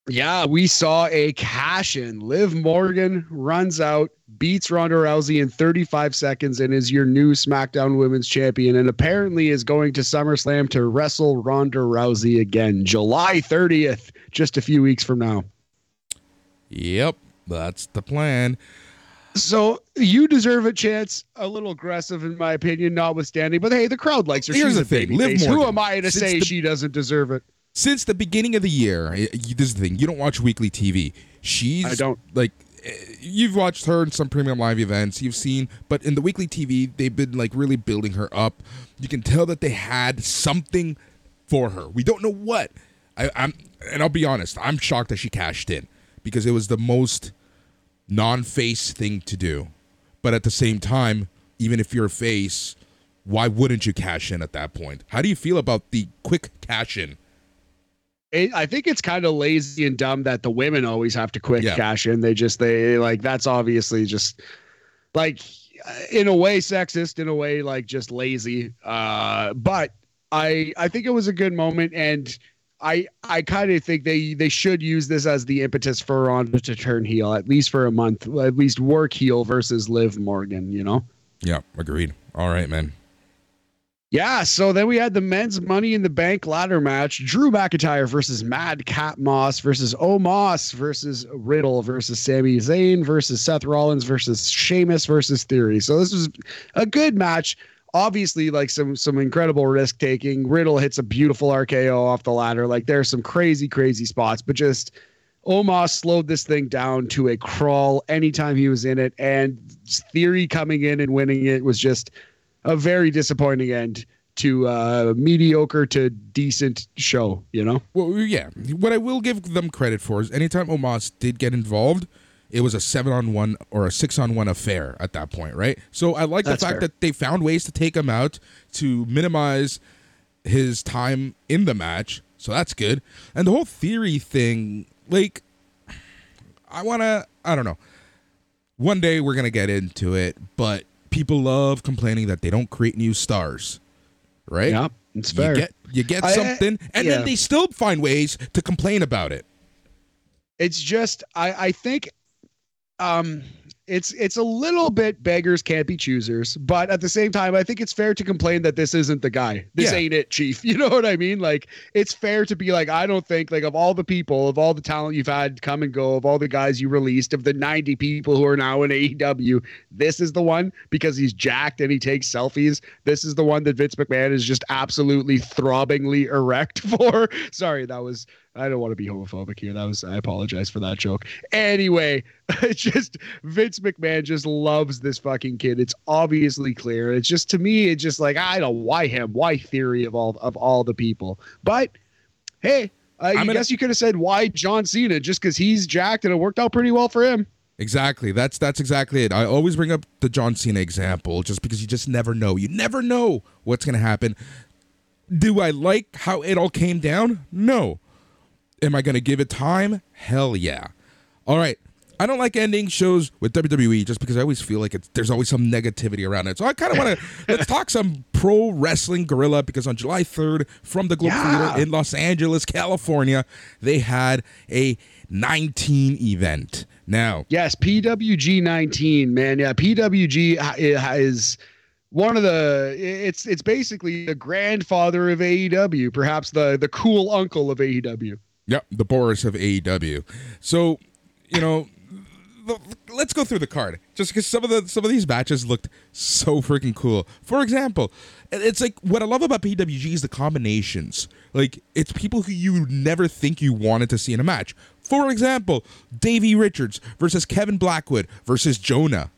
S2: Yeah, we saw a cash in. Liv Morgan runs out, beats Ronda Rousey in 35 seconds, and is your new SmackDown Women's Champion, and apparently is going to SummerSlam to wrestle Ronda Rousey again, July 30th, just a few weeks from now.
S1: Yep, that's the plan.
S2: So you deserve a chance. A little aggressive, in my opinion, notwithstanding. But hey, the crowd likes her.
S1: Here's
S2: She's
S1: the
S2: a
S1: thing,
S2: baby
S1: Liv
S2: face. Who am I to say
S1: the-
S2: she doesn't deserve it?
S1: Since the beginning of the year, this is the thing. You don't watch weekly TV. She's
S2: I don't.
S1: like eh, you've watched her in some premium live events. You've seen, but in the weekly TV, they've been like really building her up. You can tell that they had something for her. We don't know what. I, I'm, and I'll be honest. I'm shocked that she cashed in because it was the most non-face thing to do. But at the same time, even if you're a face, why wouldn't you cash in at that point? How do you feel about the quick cash in?
S2: It, I think it's kind of lazy and dumb that the women always have to quick
S1: Yeah.
S2: cash in. They just they like that's obviously just like in a way sexist, in a way like just lazy. Uh, but I I think it was a good moment and. I I kind of think they they should use this as the impetus for Ronda to turn heel at least for a month, at least work heel versus Liv Morgan. You know.
S1: Yeah, agreed. All right, man.
S2: Yeah, so then we had the men's Money in the Bank ladder match: Drew McIntyre versus Madcap Moss versus Omos versus Riddle versus Sami Zayn versus Seth Rollins versus Sheamus versus Theory. So this was a good match. Obviously, like some some incredible risk taking. Riddle hits a beautiful RKO off the ladder. Like there's some crazy crazy spots, but just Omos slowed this thing down to a crawl anytime he was in it, and Theory coming in and winning it was just a very disappointing end to uh mediocre to decent show you know
S1: Well, yeah. What I will give them credit for is anytime Omos did get involved, it was a seven on one or a six on one affair at that point, right? So I like
S2: That's
S1: the fact
S2: fair.
S1: that they found ways to take him out to minimize his time in the match. So that's good. And the whole theory thing, like, I want to, I don't know. One day we're going to get into it, but people love complaining that they don't create new stars, right?
S2: yeah it's
S1: You
S2: fair
S1: get you get
S2: I-
S1: something, and
S2: yeah.
S1: then they still find ways to complain about it.
S2: it's just i i think um it's it's a little bit beggars can't be choosers but at the same time i think it's fair to complain that this isn't the guy. This
S1: Yeah.
S2: ain't it chief. You know what i mean? Like it's fair to be like i don't think like of all the people of all the talent you've had come and go of all the guys you released of the 90 people who are now in aew this is the one because he's jacked and he takes selfies. This is the one that vince mcmahon is just absolutely throbbingly erect for. Sorry that was I don't want to be homophobic here. That was I apologize for that joke. Anyway, it's just Vince McMahon just loves this fucking kid. It's obviously clear. It's just to me, it's just like I don't why him, why theory of all of all the people. But hey, I
S1: I'm gonna-
S2: guess you could have said why John Cena just because he's jacked and it worked out pretty well for him.
S1: Exactly. That's that's exactly it. I always bring up the John Cena example just because you just never know. You never know what's going to happen. Do I like how it all came down? No. Am I going to give it time? Hell yeah. All right. I don't like ending shows with WWE just because I always feel like it's, there's always some negativity around it. So I kind of want to let's talk some Pro Wrestling Guerrilla because on July 3rd from the Globe
S2: Yeah.
S1: Theater in Los Angeles, California, they had a 19 event. Now,
S2: Yes, PWG 19, man. Yeah, PWG uh, uh, is one of the it's it's basically the grandfather of AEW, perhaps the the cool uncle of AEW.
S1: Yep, the Boris of AEW. So, you know, let's go through the card just because some of the some of these matches looked so freaking cool. For example, it's like what I love about PWG is the combinations. Like it's people who you never think you wanted to see in a match. For example, Davey Richards versus Kevin Blackwood versus Jonah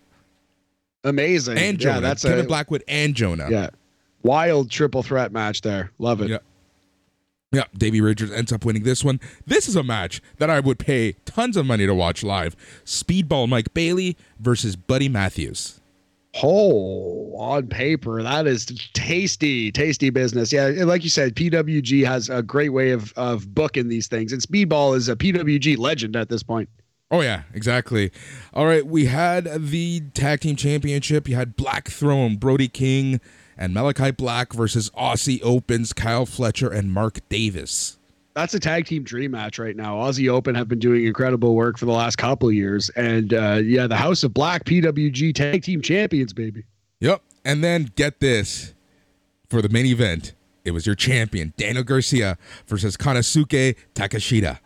S2: Amazing.
S1: and Jonah.
S2: Yeah, that's
S1: Kevin
S2: a
S1: Blackwood and Jonah.
S2: yeah. Wild triple threat match there. Love it.
S1: Yeah. Yeah, Davey Richards ends up winning this one. This is a match that I would pay tons of money to watch live. Speedball Mike Bailey versus Buddy Matthews.
S2: Oh, on paper, that is tasty, tasty business. Yeah, like you said, PWG has a great way of of booking these things, and Speedball is a PWG legend at this point.
S1: Oh yeah, exactly. All right, we had the tag team championship. You had Black Throne, Brody King, and Malakai Black versus Aussie Opens, Kyle Fletcher and Mark Davis.
S2: That's a tag team dream match right now. Aussie Open have been doing incredible work for the last couple of years, and uh, yeah, the House of Black PWG tag team champions, baby.
S1: Yep. And then get this for the main event. It was your champion, Daniel Garcia versus Konosuke Takeshita.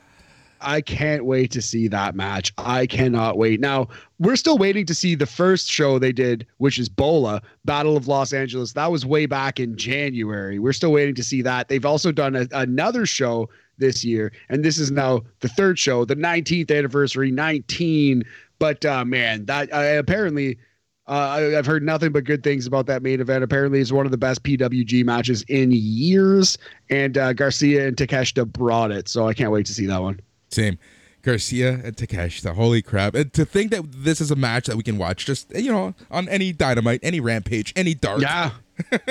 S2: I can't wait to see that match. I cannot wait. Now, we're still waiting to see the first show they did, which is Bola, Battle of Los Angeles. That was way back in January. We're still waiting to see that. They've also done a, another show this year, and this is now the third show, the 19th anniversary, 19. But uh, man, that uh, apparently. Uh, I, I've heard nothing but good things about that main event. Apparently, it's one of the best PWG matches in years, and uh, Garcia and Takeshita brought it. So I can't wait to see that one.
S1: Same. Garcia and Takeshita. Holy crap. And to think that this is a match that we can watch just, you know, on any Dynamite, any Rampage, any Dark.
S2: Yeah.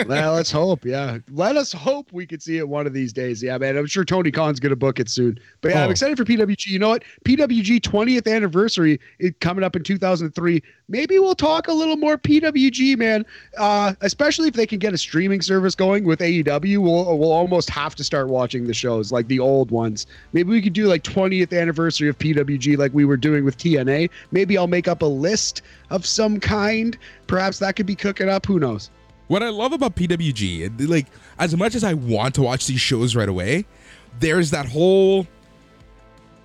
S2: Well, let's hope. Yeah. Let us hope we could see it one of these days. Yeah, man. I'm sure Tony Khan's going to book it soon. But yeah, I'm
S1: Oh.
S2: excited for PWG. You know what? PWG 20th anniversary is coming up in 2003. Maybe we'll talk a little more PWG, man. Uh, especially if they can get a streaming service going with AEW. We'll, we'll almost have to start watching the shows like the old ones. Maybe we could do like 20th anniversary of PWG like we were doing with TNA. Maybe I'll make up a list of some kind. Perhaps that could be cooking up. Who knows?
S1: What I love about PWG, like, as much as I want to watch these shows right away, there's that whole,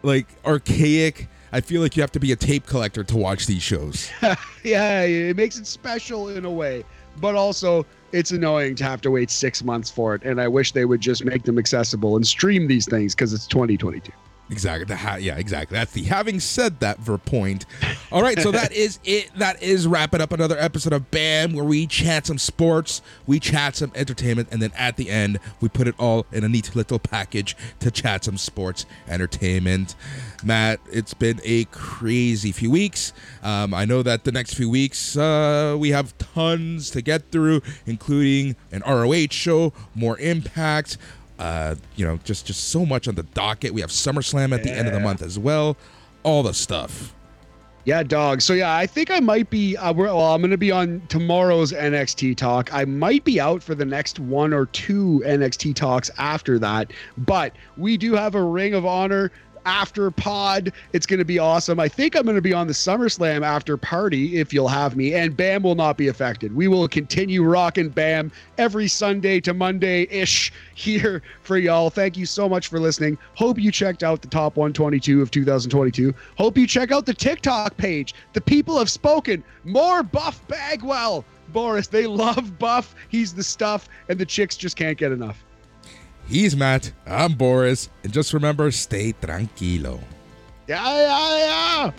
S1: like, archaic. I feel like you have to be a tape collector to watch these shows.
S2: yeah, it makes it special in a way, but also it's annoying to have to wait six months for it. And I wish they would just make them accessible and stream these things because it's 2022.
S1: Exactly. The ha- yeah, exactly. That's the having said that for point. All right, so that is it. That is wrapping up another episode of BAM where we chat some sports, we chat some entertainment, and then at the end we put it all in a neat little package to chat some sports entertainment. Matt, it's been a crazy few weeks. Um, I know that the next few weeks uh, we have tons to get through, including an ROH show, more Impact uh, you know, just just so much on the docket. We have SummerSlam at the end of the month as well. All the stuff.
S2: Yeah, dog. So yeah, I think I might be. Uh, we're, well, I'm going to be on tomorrow's NXT talk. I might be out for the next one or two NXT talks after that, but we do have a Ring of Honor after pod. It's going to be awesome. I think I'm going to be on the SummerSlam after party if you'll have me, and Bam will not be affected. We will continue rocking Bam every Sunday to Monday ish here for y'all. Thank you so much for listening. Hope you checked out the top 122 of 2022. Hope you check out the TikTok page. The people have spoken. More Buff Bagwell. Boris, they love Buff. He's the stuff, and the chicks just can't get enough.
S1: He's Matt. I'm Boris. And just remember, stay tranquilo.
S2: Yeah, yeah, yeah.